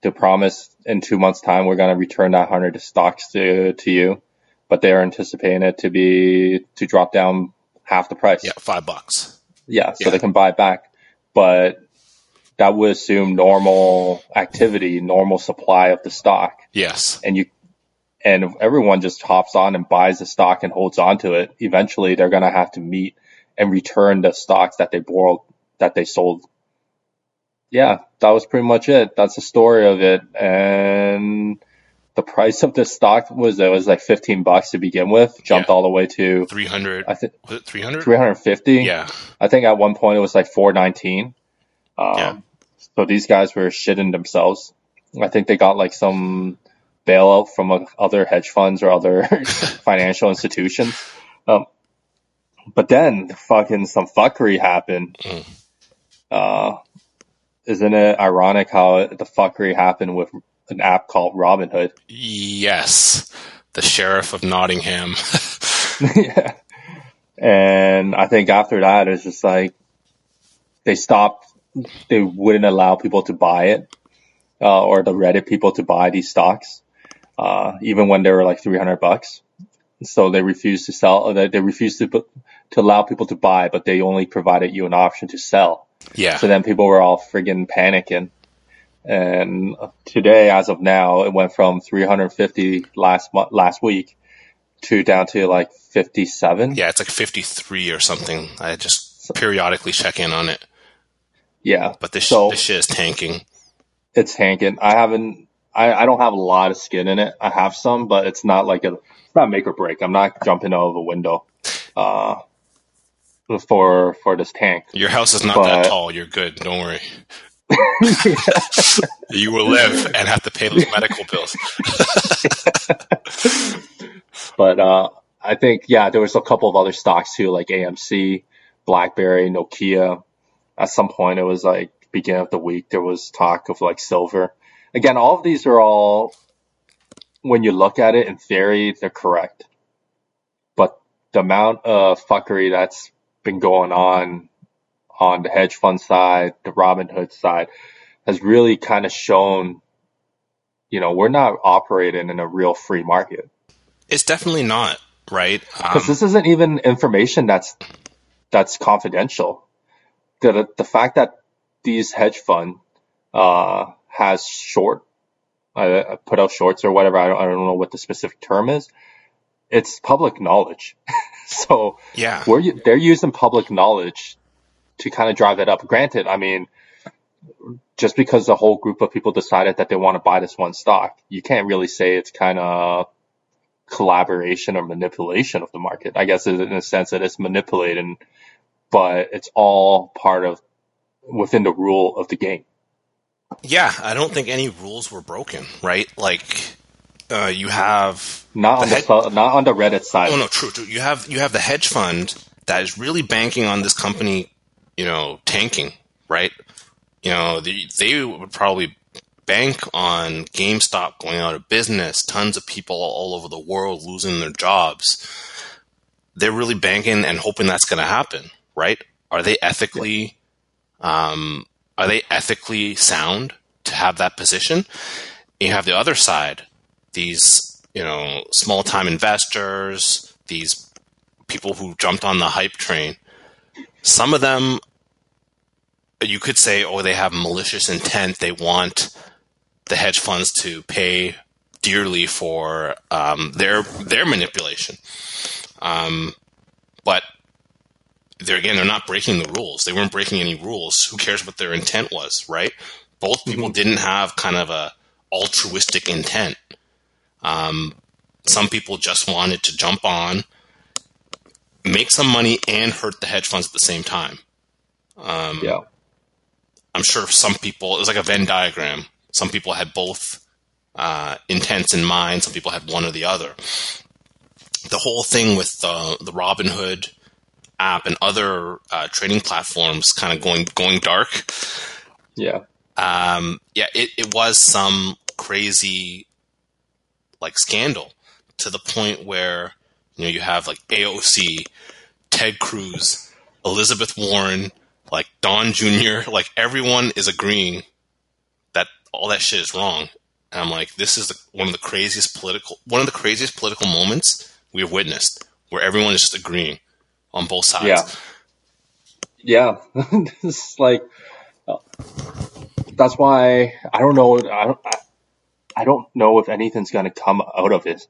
To promise in two months' time we're going to return that hundred stocks to to you but they're anticipating it to be to drop down half the price.
Yeah, five bucks.
Yeah, so yeah. they can buy it back, but that would assume normal activity, normal supply of the stock.
Yes,
and you and if everyone just hops on and buys the stock and holds on to it, eventually they're going to have to meet and return the stocks that they borrowed that they sold. Yeah, that was pretty much it. That's the story of it, and the price of this stock was it was like 15 bucks to begin with, jumped yeah. all the way to
300.
I think
was it 300?
350.
Yeah.
I think at one point it was like 419. Um,
yeah.
So these guys were shitting themselves. I think they got like some bailout from uh, other hedge funds or other financial institutions. Um, but then fucking some fuckery happened. Mm. Uh, isn't it ironic how the fuckery happened with an app called Robinhood.
Yes, the sheriff of Nottingham.
yeah, and I think after that, it's just like they stopped. They wouldn't allow people to buy it, uh, or the Reddit people to buy these stocks, uh, even when they were like three hundred bucks. So they refused to sell. They, they refused to put, to allow people to buy, but they only provided you an option to sell.
Yeah.
So then people were all friggin' panicking. And today, as of now, it went from 350 last month, last week to down to like 57.
Yeah, it's like 53 or something. I just periodically check in on it.
Yeah.
But this, so, this shit is tanking.
It's tanking. I haven't, I, I don't have a lot of skin in it. I have some, but it's not like a, it's not make or break. I'm not jumping out of a window, uh, for, for this tank.
Your house is not but, that tall. You're good. Don't worry. you will live and have to pay those medical bills.
but uh, I think yeah, there was a couple of other stocks too, like AMC, BlackBerry, Nokia. At some point, it was like beginning of the week, there was talk of like silver. Again, all of these are all, when you look at it in theory, they're correct. But the amount of fuckery that's been going on on the hedge fund side, the Robinhood side, has really kind of shown, you know, we're not operating in a real free market.
It's definitely not right
because um, this isn't even information that's that's confidential. The the fact that these hedge fund uh, has short uh, put out shorts or whatever. I don't, I don't know what the specific term is. It's public knowledge. so
yeah,
we're, they're using public knowledge to kind of drive it up. Granted, I mean, just because a whole group of people decided that they want to buy this one stock, you can't really say it's kind of collaboration or manipulation of the market. I guess in a sense that it's manipulating, but it's all part of within the rule of the game.
Yeah, I don't think any rules were broken, right? Like uh, you have
not on the, the not on the Reddit side.
Oh no, true, true. You have you have the hedge fund that is really banking on this company, you know, tanking, right? You know, they, they would probably bank on GameStop going out of business, tons of people all over the world losing their jobs. They're really banking and hoping that's going to happen, right? Are they ethically, um, are they ethically sound to have that position? You have the other side, these, you know, small time investors, these people who jumped on the hype train. Some of them, you could say, oh, they have malicious intent. They want the hedge funds to pay dearly for um, their their manipulation. Um, but they're again, they're not breaking the rules. They weren't breaking any rules. Who cares what their intent was, right? Both people mm-hmm. didn't have kind of a altruistic intent. Um, some people just wanted to jump on, make some money, and hurt the hedge funds at the same time.
Um, yeah.
I'm sure some people, it was like a Venn diagram. Some people had both uh, intents in mind. Some people had one or the other. The whole thing with the the Robinhood app and other uh, trading platforms kind of going going dark.
Yeah.
Um, yeah, it, it was some crazy like scandal to the point where you know you have like AOC, Ted Cruz, Elizabeth Warren, like Don Jr. Like everyone is agreeing that all that shit is wrong. And I'm like, this is the, one of the craziest political, one of the craziest political moments we have witnessed, where everyone is just agreeing on both sides.
Yeah, yeah. it's like that's why I don't know. I don't. I, I don't know if anything's going to come out of it,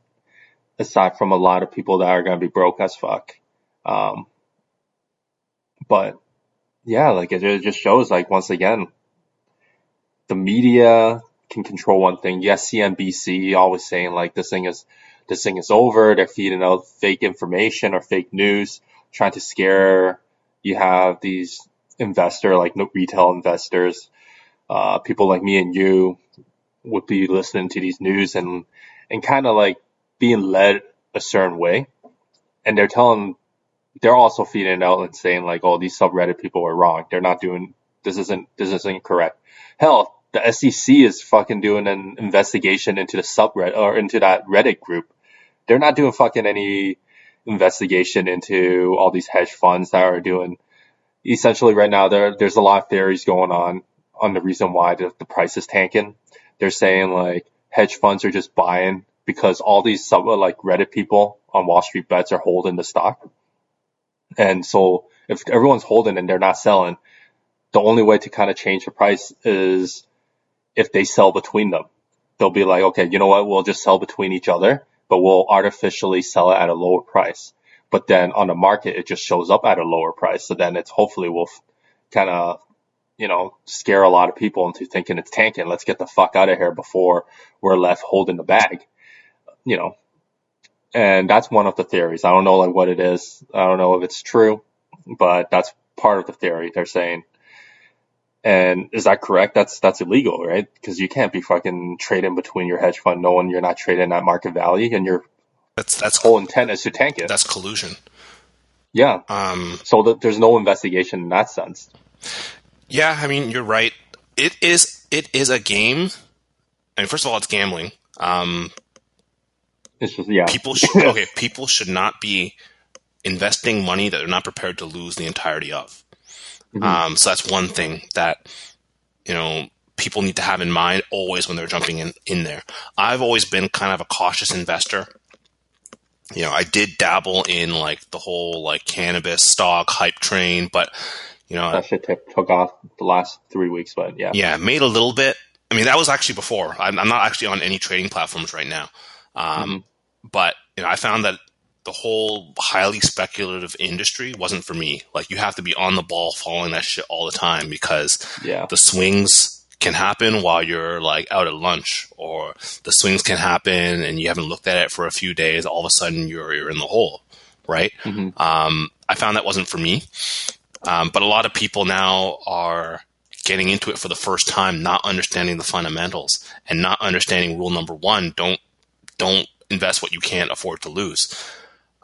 aside from a lot of people that are going to be broke as fuck. Um, but yeah, like it, just shows, like once again, the media can control one thing. Yes, CNBC always saying like this thing is this thing is over. They're feeding out fake information or fake news, trying to scare. You have these investor like retail investors, uh, people like me and you would be listening to these news and and kind of like being led a certain way, and they're telling. They're also feeding out and saying like, "Oh, these subreddit people are wrong. They're not doing this. Isn't this isn't correct?" Hell, the SEC is fucking doing an investigation into the subreddit or into that Reddit group. They're not doing fucking any investigation into all these hedge funds that are doing. Essentially, right now there there's a lot of theories going on on the reason why the, the price is tanking. They're saying like hedge funds are just buying because all these sub like Reddit people on Wall Street bets are holding the stock. And so if everyone's holding and they're not selling, the only way to kind of change the price is if they sell between them. They'll be like, okay, you know what? We'll just sell between each other, but we'll artificially sell it at a lower price. But then on the market, it just shows up at a lower price. So then it's hopefully will kind of, you know, scare a lot of people into thinking it's tanking. Let's get the fuck out of here before we're left holding the bag, you know. And that's one of the theories. I don't know like what it is. I don't know if it's true, but that's part of the theory. They're saying and is that correct? That's that's illegal, right? Because you can't be fucking trading between your hedge fund knowing you're not trading at market value, and your
that's that's
whole intent is to tank it.
That's collusion.
Yeah.
Um.
So the, there's no investigation in that sense.
Yeah, I mean you're right. It is it is a game. I mean, first of all, it's gambling. Um.
It's just yeah.
People should okay. People should not be investing money that they're not prepared to lose the entirety of.
Mhm.
Um, so that's one thing that you know people need to have in mind always when they're jumping in in there. I've always been kind of a cautious investor. You know, I did dabble in like the whole like cannabis stock hype train, but you know,
that shit took, took off the last three weeks, but yeah.
yeah, made a little bit. I mean, that was actually before. I'm, I'm not actually on any trading platforms right now. Um, But you know, I found that the whole highly speculative industry wasn't for me. Like, you have to be on the ball, following that shit all the time because
Yeah.
the swings can happen while you're like out at lunch, or the swings can happen and you haven't looked at it for a few days. All of a sudden, you're you're in the hole, right?
Mhm.
Um, I found that wasn't for me. Um, but a lot of people now are getting into it for the first time, not understanding the fundamentals and not understanding rule number one: don't don't invest what you can't afford to lose.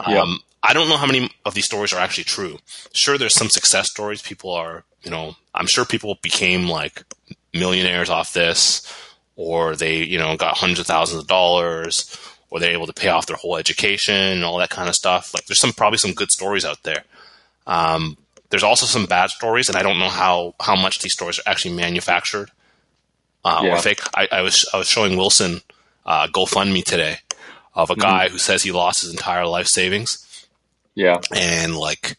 Yeah.
Um, I don't know how many of these stories are actually true. Sure, there's some success stories. People are, you know, I'm sure people became like millionaires off this, or they, you know, got hundreds of thousands of dollars, or they're able to pay off their whole education and all that kind of stuff. Like, there's some probably some good stories out there. Um, there's also some bad stories, and I don't know how how much these stories are actually manufactured uh,
Yeah.
or fake. I, I was I was showing Wilson uh, GoFundMe today of a guy who says he lost his entire life savings
Yeah.
and like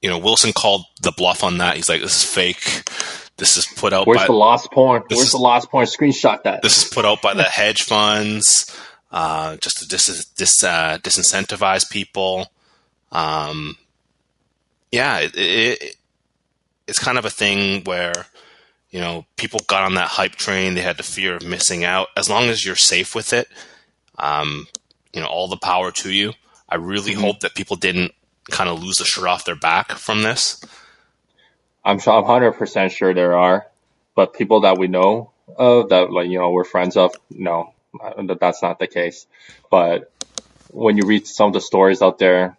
you know wilson called the bluff on that he's like this is fake this is put out
Where's
by
the lost porn? Where's
is-
the lost porn? Screenshot that.
this is put out by the hedge funds uh, just to dis, dis, uh, disincentivize people um, yeah it, it, it's kind of a thing where you know people got on that hype train they had the fear of missing out as long as you're safe with it um, you know all the power to you i really
Mhm.
hope that people didn't kind of lose the shirt off their back from this
I'm sure, I'm hundred percent sure there are, but people that we know of that like you know we're friends of, no, that- that's not the case. But when you read some of the stories out there,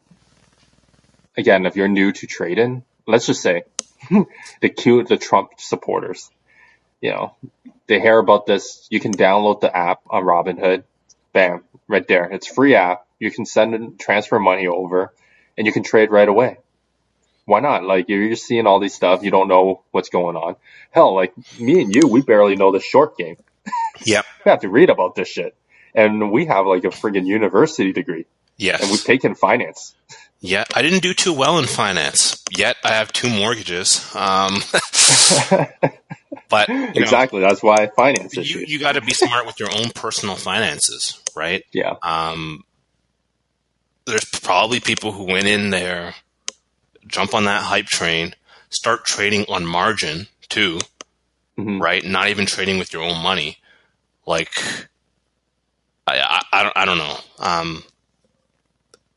again, if you're new to trading, let's just say the cute the Trump supporters, you know, they hear about this. You can download the app on Robinhood, bam, right there. It's free app. You can send and transfer money over, and you can trade right away why not? Like you're just seeing all these stuff, you don't know what's going on. Hell, like me and you, we barely know the short game.
yep
We have to read about this shit, and we have like a friggin' university degree, and we've taken finance.
yeah i didn't do too well in finance yet i have two mortgages um, but you know,
exactly, that's why finance
you, you got to be smart with your own personal finances right
yeah,
um, there's probably people who went in there, jump on that hype train, start trading on margin too,
Mhm.
right? Not even trading with your own money. Like, I, I, I don't, I don't know. Um,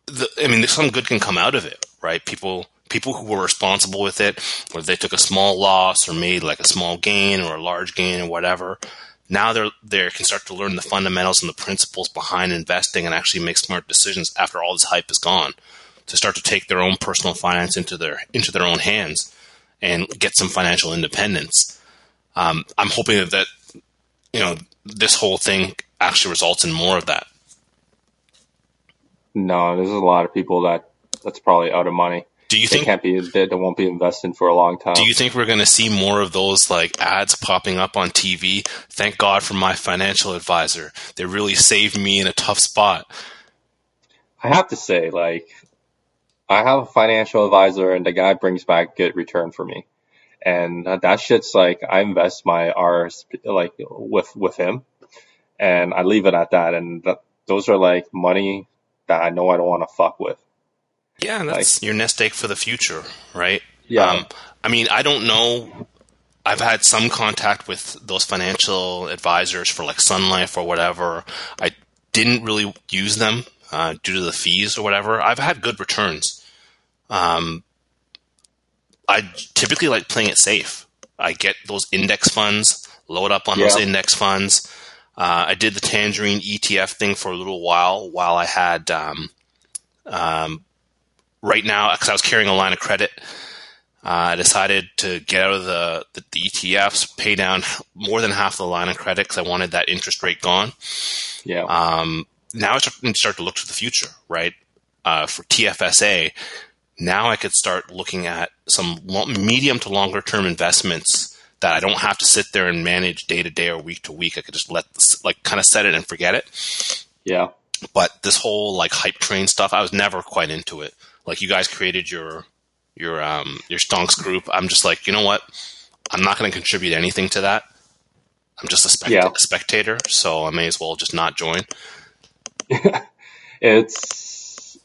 the, I mean, some good can come out of it, right? People, people who were responsible with it, whether they took a small loss or made like a small gain or a large gain or whatever, now they're they can start to learn the fundamentals and the principles behind investing and actually make smart decisions after all this hype is gone to start to take their own personal finance into their into their own hands and get some financial independence um, i'm hoping that, that you know this whole thing actually results in more of that
no, there's a lot of people that that's probably out of money.
do you
They
think
can't be, they, they won't be investing for a long time.
do you think we're going to see more of those like ads popping up on tv thank god for my financial advisor. They really saved me in a tough spot.
I have to say, like, I have a financial advisor, and the guy brings back good return for me, and that that shit's like I invest my R's like with with him, and I leave it at that, and that, those are like money that I know I don't want to fuck with.
Yeah, that's your nest egg for the future, right?
Yeah.
Um, I mean, I don't know. I've had some contact with those financial advisors for like Sun Life or whatever. I didn't really use them uh, due to the fees or whatever. I've had good returns. Um, I typically like playing it safe. I get those index funds, load up on those index funds. Uh, I did the Tangerine ETF thing for a little while while I had um, um, right now because I was carrying a line of credit. Uh, I decided to get out of the, the, the ETFs, pay down more than half the line of credit because I wanted that interest rate gone.
Yeah.
Um, now I start, to start to look to the future, right? uh, for TFSA, now I could start looking at some medium to longer term investments that I don't have to sit there and manage day to day or week to week. I could just let like kind of set it and forget it.
Yeah.
But this whole like hype train stuff, I was never quite into it. Like you guys created your your um your stonks group. I'm just like, you know what? I'm not going to contribute anything to that. I'm just a, spect- yeah. a spectator, so I may as well just not join.
it's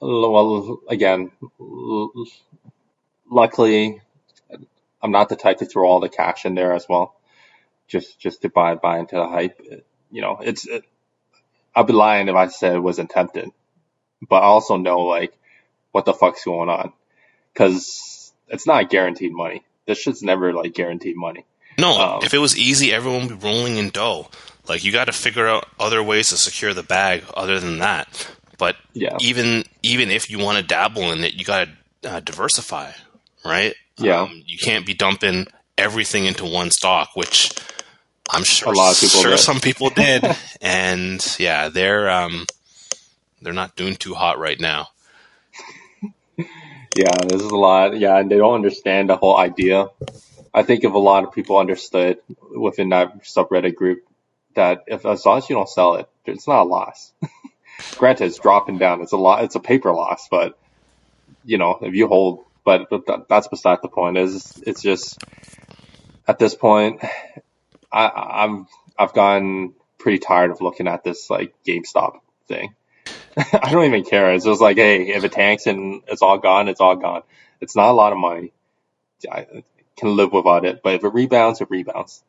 well, again, luckily, I'm not the type to throw all the cash in there as well, just just to buy buy into the hype. You know, it's it, I'd be lying if I said it wasn't tempted, but I also know like what the fuck's going on because it's not guaranteed money. This shit's never like guaranteed money.
No, um, if it was easy, everyone would be rolling in dough. Like you got to figure out other ways to secure the bag other than that. But
yeah.
even even if you want to dabble in it, you got to uh, diversify, right?
Yeah, um,
you can't be dumping everything into one stock, which I'm sure a lot of people sure did. some people did, and yeah, they're um, they're not doing too hot right now.
Yeah, this is a lot. Yeah, and they don't understand the whole idea. I think if a lot of people understood within that subreddit group that if as long as you don't sell it, it's not a loss. Granted, it's dropping down. It's a lot. It's a paper loss, but you know, if you hold, but, that's beside the point. Is it's just at this point, I, I'm I've gotten pretty tired of looking at this like GameStop thing. I don't even care. It's just like, hey, if it tanks and it's all gone, it's all gone. It's not a lot of money. I can live without it, but if it rebounds, it rebounds.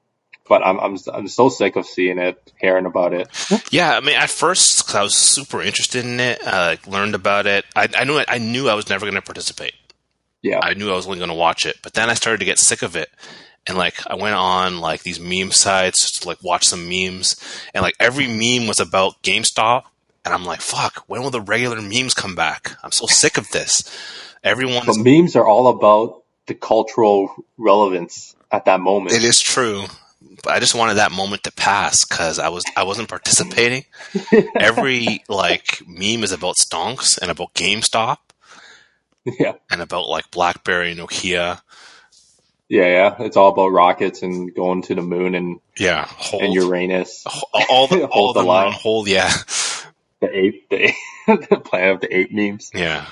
But I'm I'm I'm so sick of seeing it, hearing about it.
yeah, I mean, at first, I was super interested in it, uh, learned about it. I, I knew I knew I was never going to participate.
Yeah,
I knew I was only going to watch it, but then I started to get sick of it, and like I went on like these meme sites to like watch some memes, and like every meme was about GameStop and I'm like, fuck, when will the regular memes come back? I'm so sick of this. Everyone.
But memes are all about the cultural relevance at that moment.
It is true. But I just wanted that moment to pass because I was I wasn't participating. Every like meme is about stonks and about GameStop.
Yeah.
And about like BlackBerry, and Nokia.
Yeah, yeah. It's all about rockets and going to the moon and
yeah,
hold, and Uranus.
All the all the line. hold, yeah
the ape, the, the planet of the ape memes.
Yeah.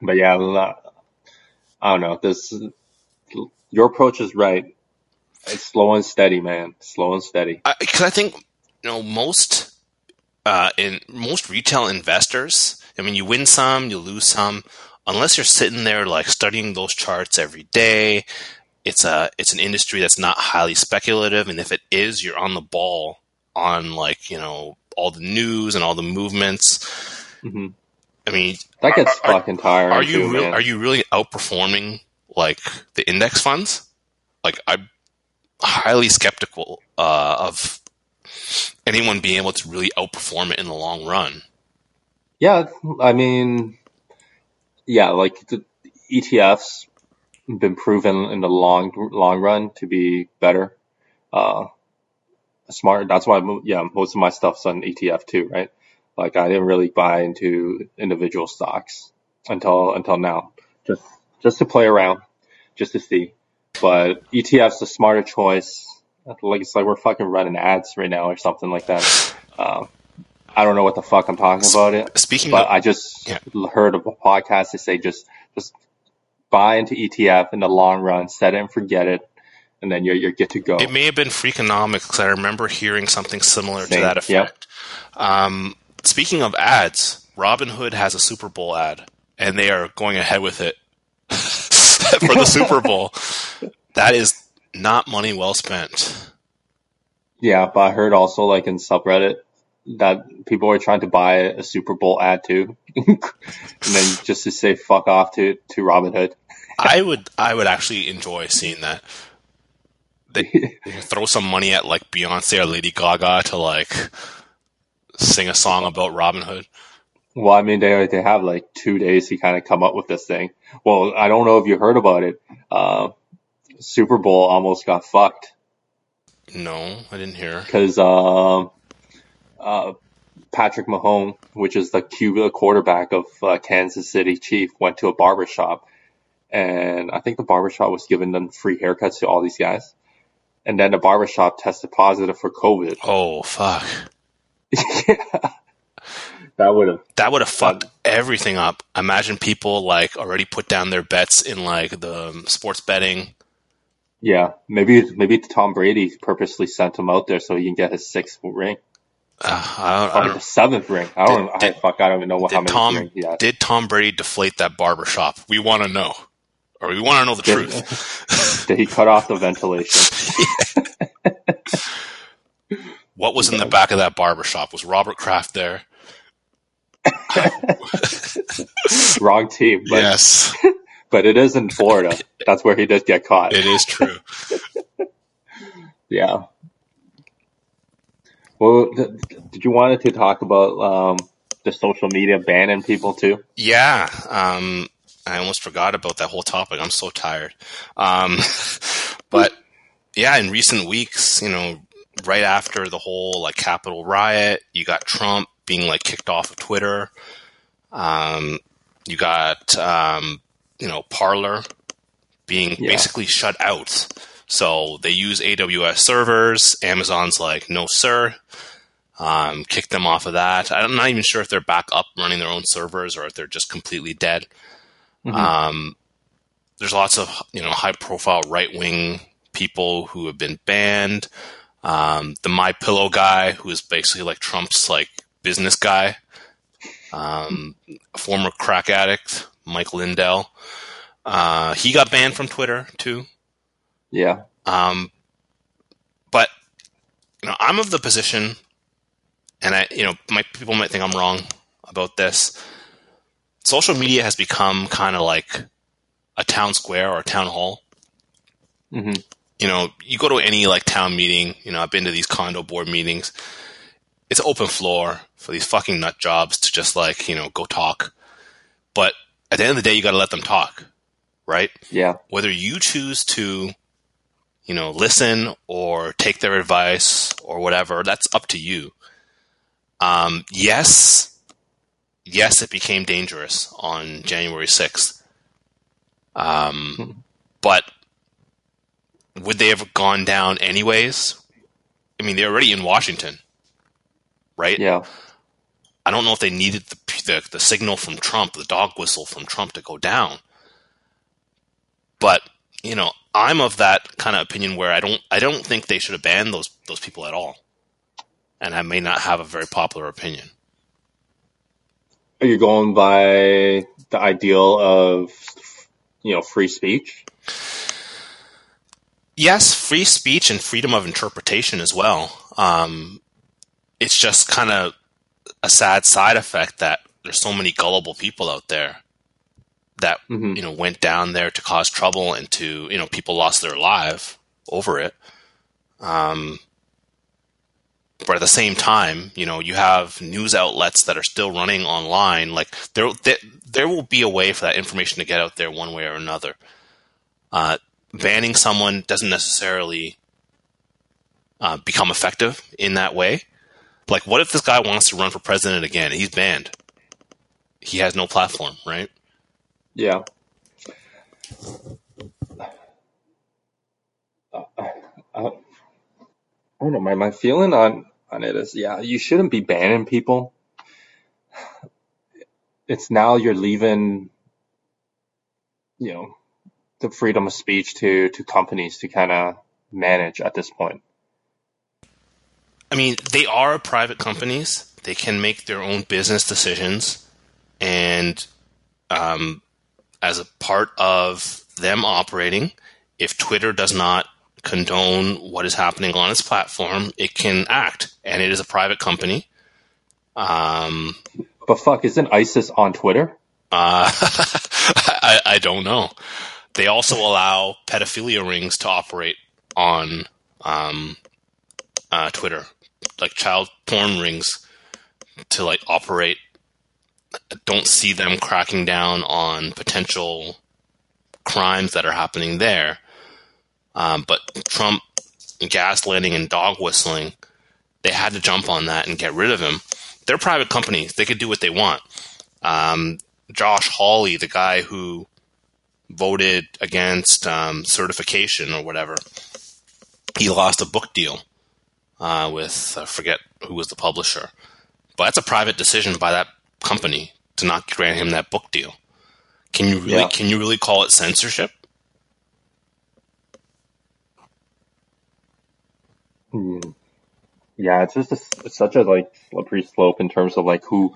But yeah, I don't know. This your approach is right. It's slow and steady, man. Slow and steady.
Because I, I, think you know most uh, in most retail investors. I mean, you win some, you lose some. Unless you're sitting there like studying those charts every day, it's a it's an industry that's not highly speculative. And if it is, you're on the ball on like you know all the news and all the movements.
Mm-hmm.
I mean,
that gets are, fucking tiring.
Are you
too,
re- are you really outperforming like the index funds? Like I'm highly skeptical uh, of anyone being able to really outperform it in the long run.
Yeah, I mean, yeah, like the ETFs been proven in the long long run to be better. Uh, smart. That's why, yeah, most of my stuff's on ETF too, right? Like I didn't really buy into individual stocks until until now, just just to play around, just to see. But ETF's a smarter choice. Like it's like we're fucking running ads right now or something like that. Uh, I don't know what the fuck I'm talking about it.
Speaking,
but
of,
I just yeah. heard of a podcast to say just just buy into ETF in the long run, set it and forget it, and then you're, you're good to go.
It may have been Freakonomics because I remember hearing something similar Same. to that effect. Yep. Um, speaking of ads, Robinhood has a Super Bowl ad, and they are going ahead with it for the Super Bowl. That is not money well spent.
Yeah, but I heard also like in subreddit that people are trying to buy a Super Bowl ad too, and then just to say fuck off to to Robinhood.
I would I would actually enjoy seeing that they, throw some money at like Beyonce or Lady Gaga to like sing a song about Robinhood.
Well, I mean, they they have like two days to kind of come up with this thing. Well, I don't know if you heard about it. Uh, Super Bowl almost got fucked.
No, I didn't hear.
Because um, uh, Patrick Mahone, which is the Cuba quarterback of uh, Kansas City Chief, went to a barbershop. And I think the barbershop was giving them free haircuts to all these guys. And then the barbershop tested positive for COVID.
Oh fuck.
yeah. That would have
That would have fucked everything up. Imagine people like already put down their bets in like the um, sports betting.
Yeah, maybe maybe Tom Brady purposely sent him out there so he can get his sixth ring,
Uh, I don't, I
probably
don't
the seventh ring. I don't. I,
Did-
fuck, I don't even know what, how many
Tom
rings he
did Tom Brady deflate that barber shop? We want to know, or we want to know the
Did-
truth.
Did he cut off the ventilation?
What was in the back of that barber shop? Was Robert Kraft there?
Wrong team, but
yes,
but it is in Florida. That's where he did get caught.
it is true.
Yeah. Well, th- did you wanted to talk about um, the social media banning people too?
Yeah, um, I almost forgot about that whole topic. I'm so tired. Um, but yeah, in recent weeks, you know, right after the whole like Capitol riot, you got Trump being like kicked off of Twitter. Um, you got um, you know Parler being
Yeah.
basically shut out. So they use AWS servers. Amazon's like, no, sir. Um, kicked them off of that. I'm not even sure if they're back up running their own servers or if they're just completely dead.
Mhm.
Um, there's lots of you know high profile right wing people who have been banned. Um, the My Pillow guy, who is basically like Trump's like business guy, um, former crack addict, Mike Lindell. Uh, he got banned from Twitter too.
Yeah.
Um, but you know, I'm of the position, and I, you know, my people might think I'm wrong about this. Social media has become kind of like a town square or a town hall.
hmm
You know, you go to any like town meeting. You know, I've been to these condo board meetings. It's open floor for these fucking nut jobs to just like you know go talk. But at the end of the day, you got to let them talk, right?
Yeah.
whether you choose to you know listen or take their advice or whatever that's up to you um, yes yes it became dangerous on january 6th um, but would they have gone down anyways i mean they're already in washington right
Yeah.
I don't know if they needed the, the the signal from Trump, the dog whistle from Trump to go down. But you know, I'm of that kind of opinion where I don't I don't think they should have banned those those people at all. And I may not have a very popular opinion.
Are you going by the ideal of you know free speech?
Yes, free speech and freedom of interpretation as well. Um, it's just kind of a sad side effect that there's so many gullible people out there that
hmm
you know went down there to cause trouble and to you know people lost their life over it. Um but at the same time you know you have news outlets that are still running online. Like there there, there will be a way for that information to get out there one way or another. Uh banning someone doesn't necessarily uh, become effective in that way. Like what if this guy wants to run for president again? He's banned. He has no platform right
Yeah. Uh, uh, I don't know. My my feeling on on it is, yeah, you shouldn't be banning people. It's now you're leaving, you know, the freedom of speech to to companies to kind of manage at this point.
I mean, they are private companies. They can make their own business decisions, and um, as a part of them operating, if Twitter does not condone what is happening on its platform, it can act, and it is a private company. Um,
But fuck, isn't ISIS on Twitter?
uh, I, I don't know. They also allow pedophilia rings to operate on um, uh, Twitter, like child porn rings to like operate. Don't see them cracking down on potential crimes that are happening there. Um, but Trump gaslighting and dog whistling, they had to jump on that and get rid of him. they're private companies. They could do what they want. Um, Josh Hawley, the guy who voted against um, certification or whatever, he lost a book deal uh, with I forget who was the publisher, but that's a private decision by that company to not grant him that book deal. Can you really
Yeah.
can you really call it censorship?
Mm. Yeah, it's just a, it's such a like slippery slope in terms of like who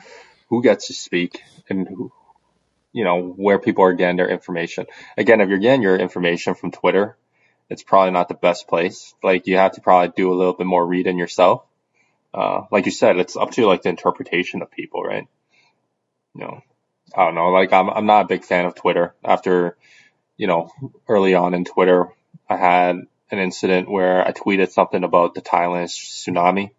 who gets to speak and who you know where people are getting their information. Again, if you're getting your information from Twitter, it's probably not the best place. Like you have to probably do a little bit more reading yourself. Uh, like you said, it's up to like the interpretation of people, right? You know, I don't know. Like I'm I'm not a big fan of Twitter. After you know, early on in Twitter, I had an incident where I tweeted something about the Thailand tsunami.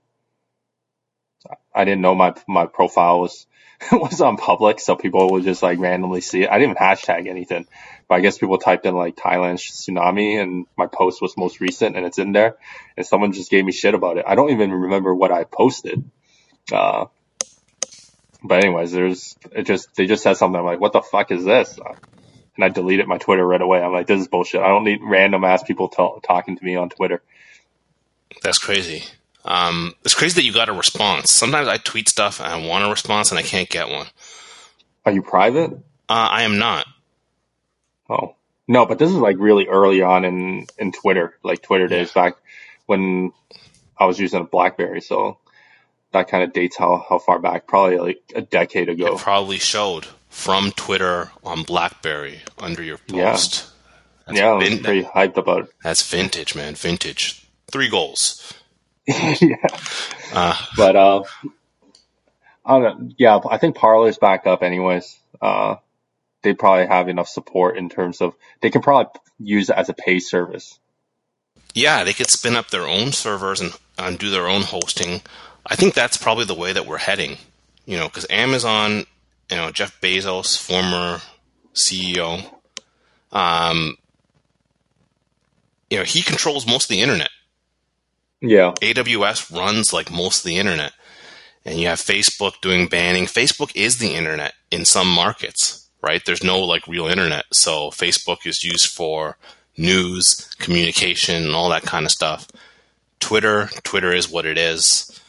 I didn't know my my profile was was on public, so people would just like randomly see it. I didn't even hashtag anything, but I guess people typed in like Thailand tsunami, and my post was most recent, and it's in there, and someone just gave me shit about it. I don't even remember what I posted. Uh, but anyways, there's it just they just said something I'm like, what the fuck is this? And I deleted my Twitter right away. I'm like, this is bullshit. I don't need random ass people t- talking to me on Twitter.
That's crazy. Um, it's crazy that you got a response. Sometimes I tweet stuff and I want a response and I can't get one.
Are you private?
Uh, I am not.
Oh no, but this is like really early on in in Twitter, like Twitter days back when I was using a BlackBerry. So that kind of dates how how far back? Probably like a decade ago.
It probably showed from Twitter on BlackBerry under your
Yeah.
post. That's,
yeah, I was
vin-
pretty hyped about it.
that's vintage, man. Vintage. Three goals.
yeah,
Uh,
but uh, I don't know. Yeah, I think Parler's back up anyways. Uh, they probably have enough support in terms of they can probably use it as a pay service.
yeah, they could spin up their own servers and, and do their own hosting. I think that's probably the way that we're heading. You know, because Amazon, you know, Jeff Bezos, former CEO, um, you know, he controls most of the internet.
Yeah,
AWS runs like most of the internet. And you have Facebook doing banning. Facebook is the internet in some markets, right? There's no like real internet. So Facebook is used for news, communication, and all that kind of stuff. Twitter, Twitter is what it is.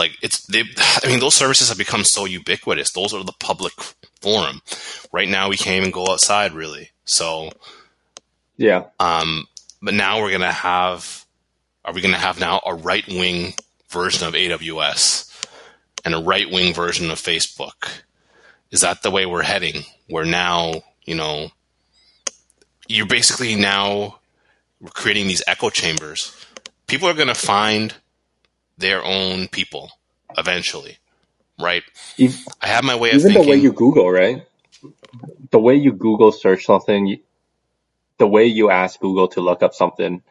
Like it's they I mean those services have become so ubiquitous. Those are the public forum. Right now we can't even go outside really. So
yeah,
um, but now we're gonna have, are we gonna have now a right wing version of AWS and a right wing version of Facebook? Is that the way we're heading? Where now, you know, you're basically now creating these echo chambers. People are gonna find their own people eventually, right?
Ev-
I have my way of
even
thinking.
the way you Google, right? The way you Google search something, the way you ask Google to look up something,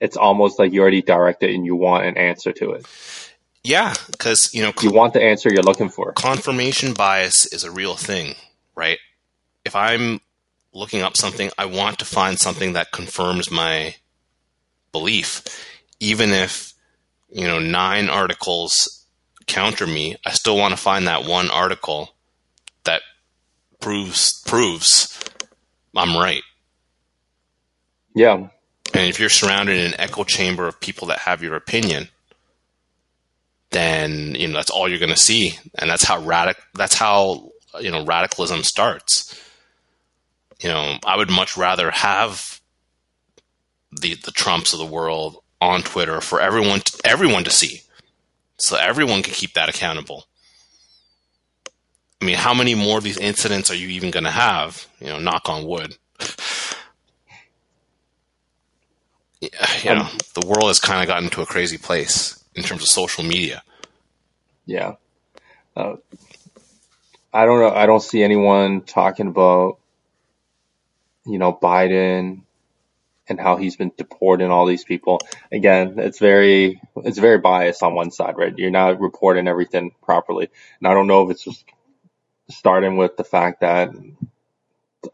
it's almost like you already directed and you want an answer to it.
yeah, because you know,
You want the answer you're looking for.
confirmation bias is a real thing, right? If I'm looking up something, I want to find something that confirms my belief. Even if, you know, nine articles counter me, I still want to find that one article that proves proves I'm right.
Yeah,
And if you're surrounded in an echo chamber of people that have your opinion, then you know that's all you're going to see, and that's how radic that's how you know radicalism starts. You know, I would much rather have the the Trumps of the world on Twitter for everyone to, everyone to see, so everyone can keep that accountable. I mean, how many more of these incidents are you even going to have? You know, knock on wood. Yeah, you know, the world has kind of gotten to a crazy place in terms of social media.
yeah. Uh, I don't know. I don't see anyone talking about, you know, Biden and how he's been deporting all these people. Again, it's very, it's very biased on one side, right? You're not reporting everything properly. And I don't know if it's just starting with the fact that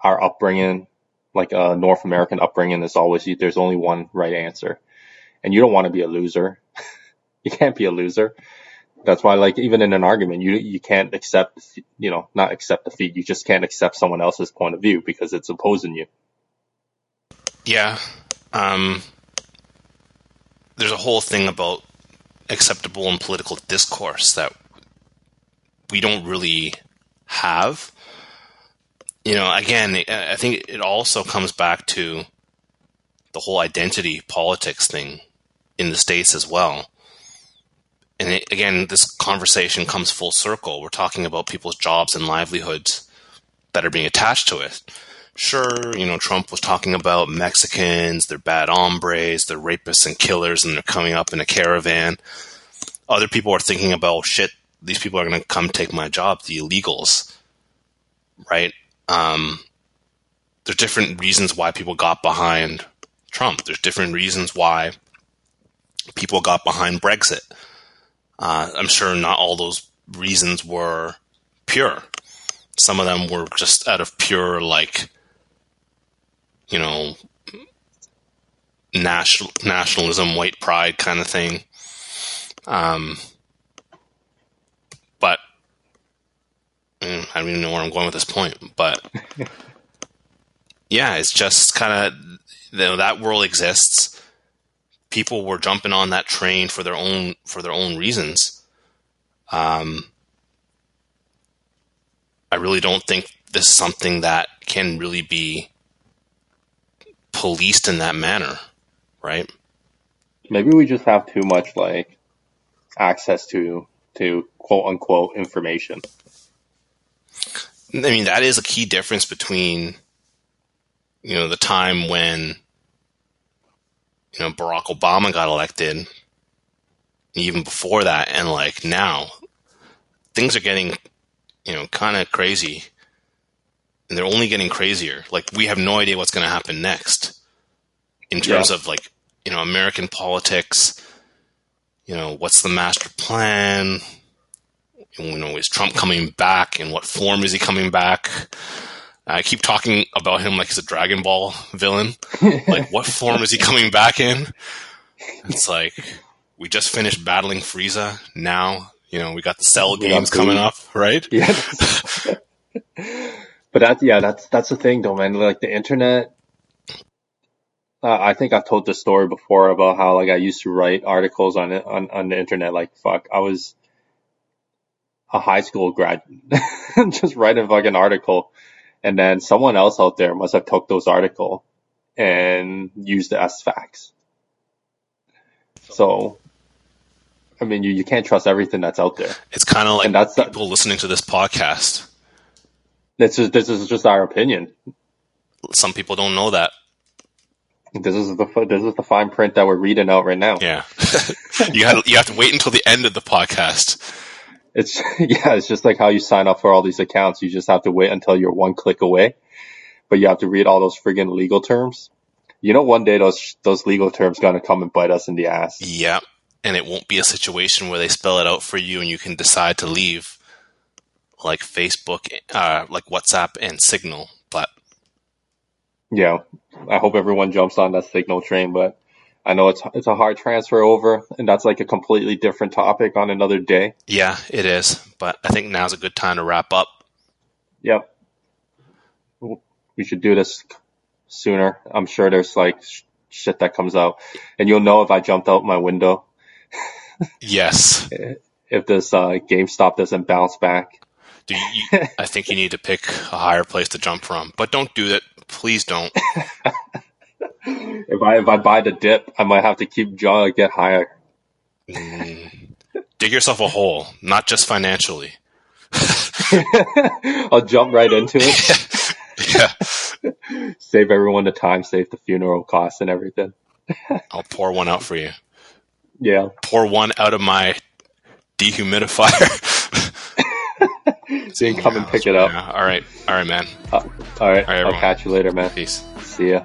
our upbringing, like a North American upbringing, is always there's only one right answer, and you don't want to be a loser. you can't be a loser. That's why, like, even in an argument, you you can't accept, you know, not accept defeat. You just can't accept someone else's point of view because it's opposing you.
Yeah. Um, there's a whole thing about acceptable and political discourse that we don't really have. You know, again, I think it also comes back to the whole identity politics thing in the States as well. And it, again, this conversation comes full circle. We're talking about people's jobs and livelihoods that are being attached to it. Sure, you know, Trump was talking about Mexicans, they're bad hombres, they're rapists and killers, and they're coming up in a caravan. Other people are thinking about, shit, these people are going to come take my job, the illegals, right? Um, there's different reasons why people got behind Trump. There's different reasons why people got behind Brexit. Uh, I'm sure not all those reasons were pure. Some of them were just out of pure, like, you know, national nationalism, white pride kind of thing. Um, but mm, I don't even know where I'm going with this point. But yeah, it's just kind of you know, that world exists. People were jumping on that train for their own for their own reasons. Um, I really don't think this is something that can really be policed in that manner, right?
Maybe we just have too much like access to to quote unquote information.
I mean, that is a key difference between you know the time when you know Barack Obama got elected, even before that, and like now, things are getting you know kind of crazy, and they're only getting crazier. Like we have no idea what's going to happen next in terms
Yeah.
of like you know American politics. You know what's the master plan? You know is Trump coming back? In what form is he coming back? I keep talking about him like he's a Dragon Ball villain. like, what form is he coming back in? It's like we just finished battling Frieza. Now, you know, we got the Cell
We
games coming up, right?
Yeah. but that's yeah, that's that's the thing though, man. Like the internet. Uh, I think I've told this story before about how like I used to write articles on it on on the internet. Like fuck, I was a high school grad, just writing a fucking article, and then someone else out there must have took those article and used it as facts. So, I mean, you you can't trust everything that's out there.
It's kind of like
And that's-
people listening to this podcast.
This is this is just our opinion.
Some people don't know that.
This is the this is the fine print that we're reading out right now.
Yeah. you have you have to wait until the end of the podcast.
It's yeah, it's just like how you sign up for all these accounts. You just have to wait until you're one click away, but you have to read all those friggin' legal terms. You know, one day those those legal terms gonna come and bite us in the ass.
Yeah. And it won't be a situation where they spell it out for you and you can decide to leave like Facebook, uh, like WhatsApp and Signal. But
Yeah, I hope everyone jumps on that signal train, but I know it's it's a hard transfer over, and that's like a completely different topic on another day.
yeah, it is. But I think now's a good time to wrap up.
Yep. We should do this sooner. I'm sure there's like sh- shit that comes out, and you'll know if I jumped out my window
Yes.
if this uh, GameStop doesn't bounce back.
Do you, I think you need to pick a higher place to jump from, but don't do that. Please don't.
If I if I buy the dip, I might have to keep jaw get higher.
Mm. Dig yourself a hole, not just financially.
I'll jump right into it.
Yeah,
Save everyone the time, save the funeral costs and everything.
I'll pour one out for you.
Yeah.
Pour one out of my dehumidifier.
So you can come and pick it up.
Yeah, All right, all right, man.
Uh, all right. I'll
everyone.
catch you later, man.
Peace.
See ya.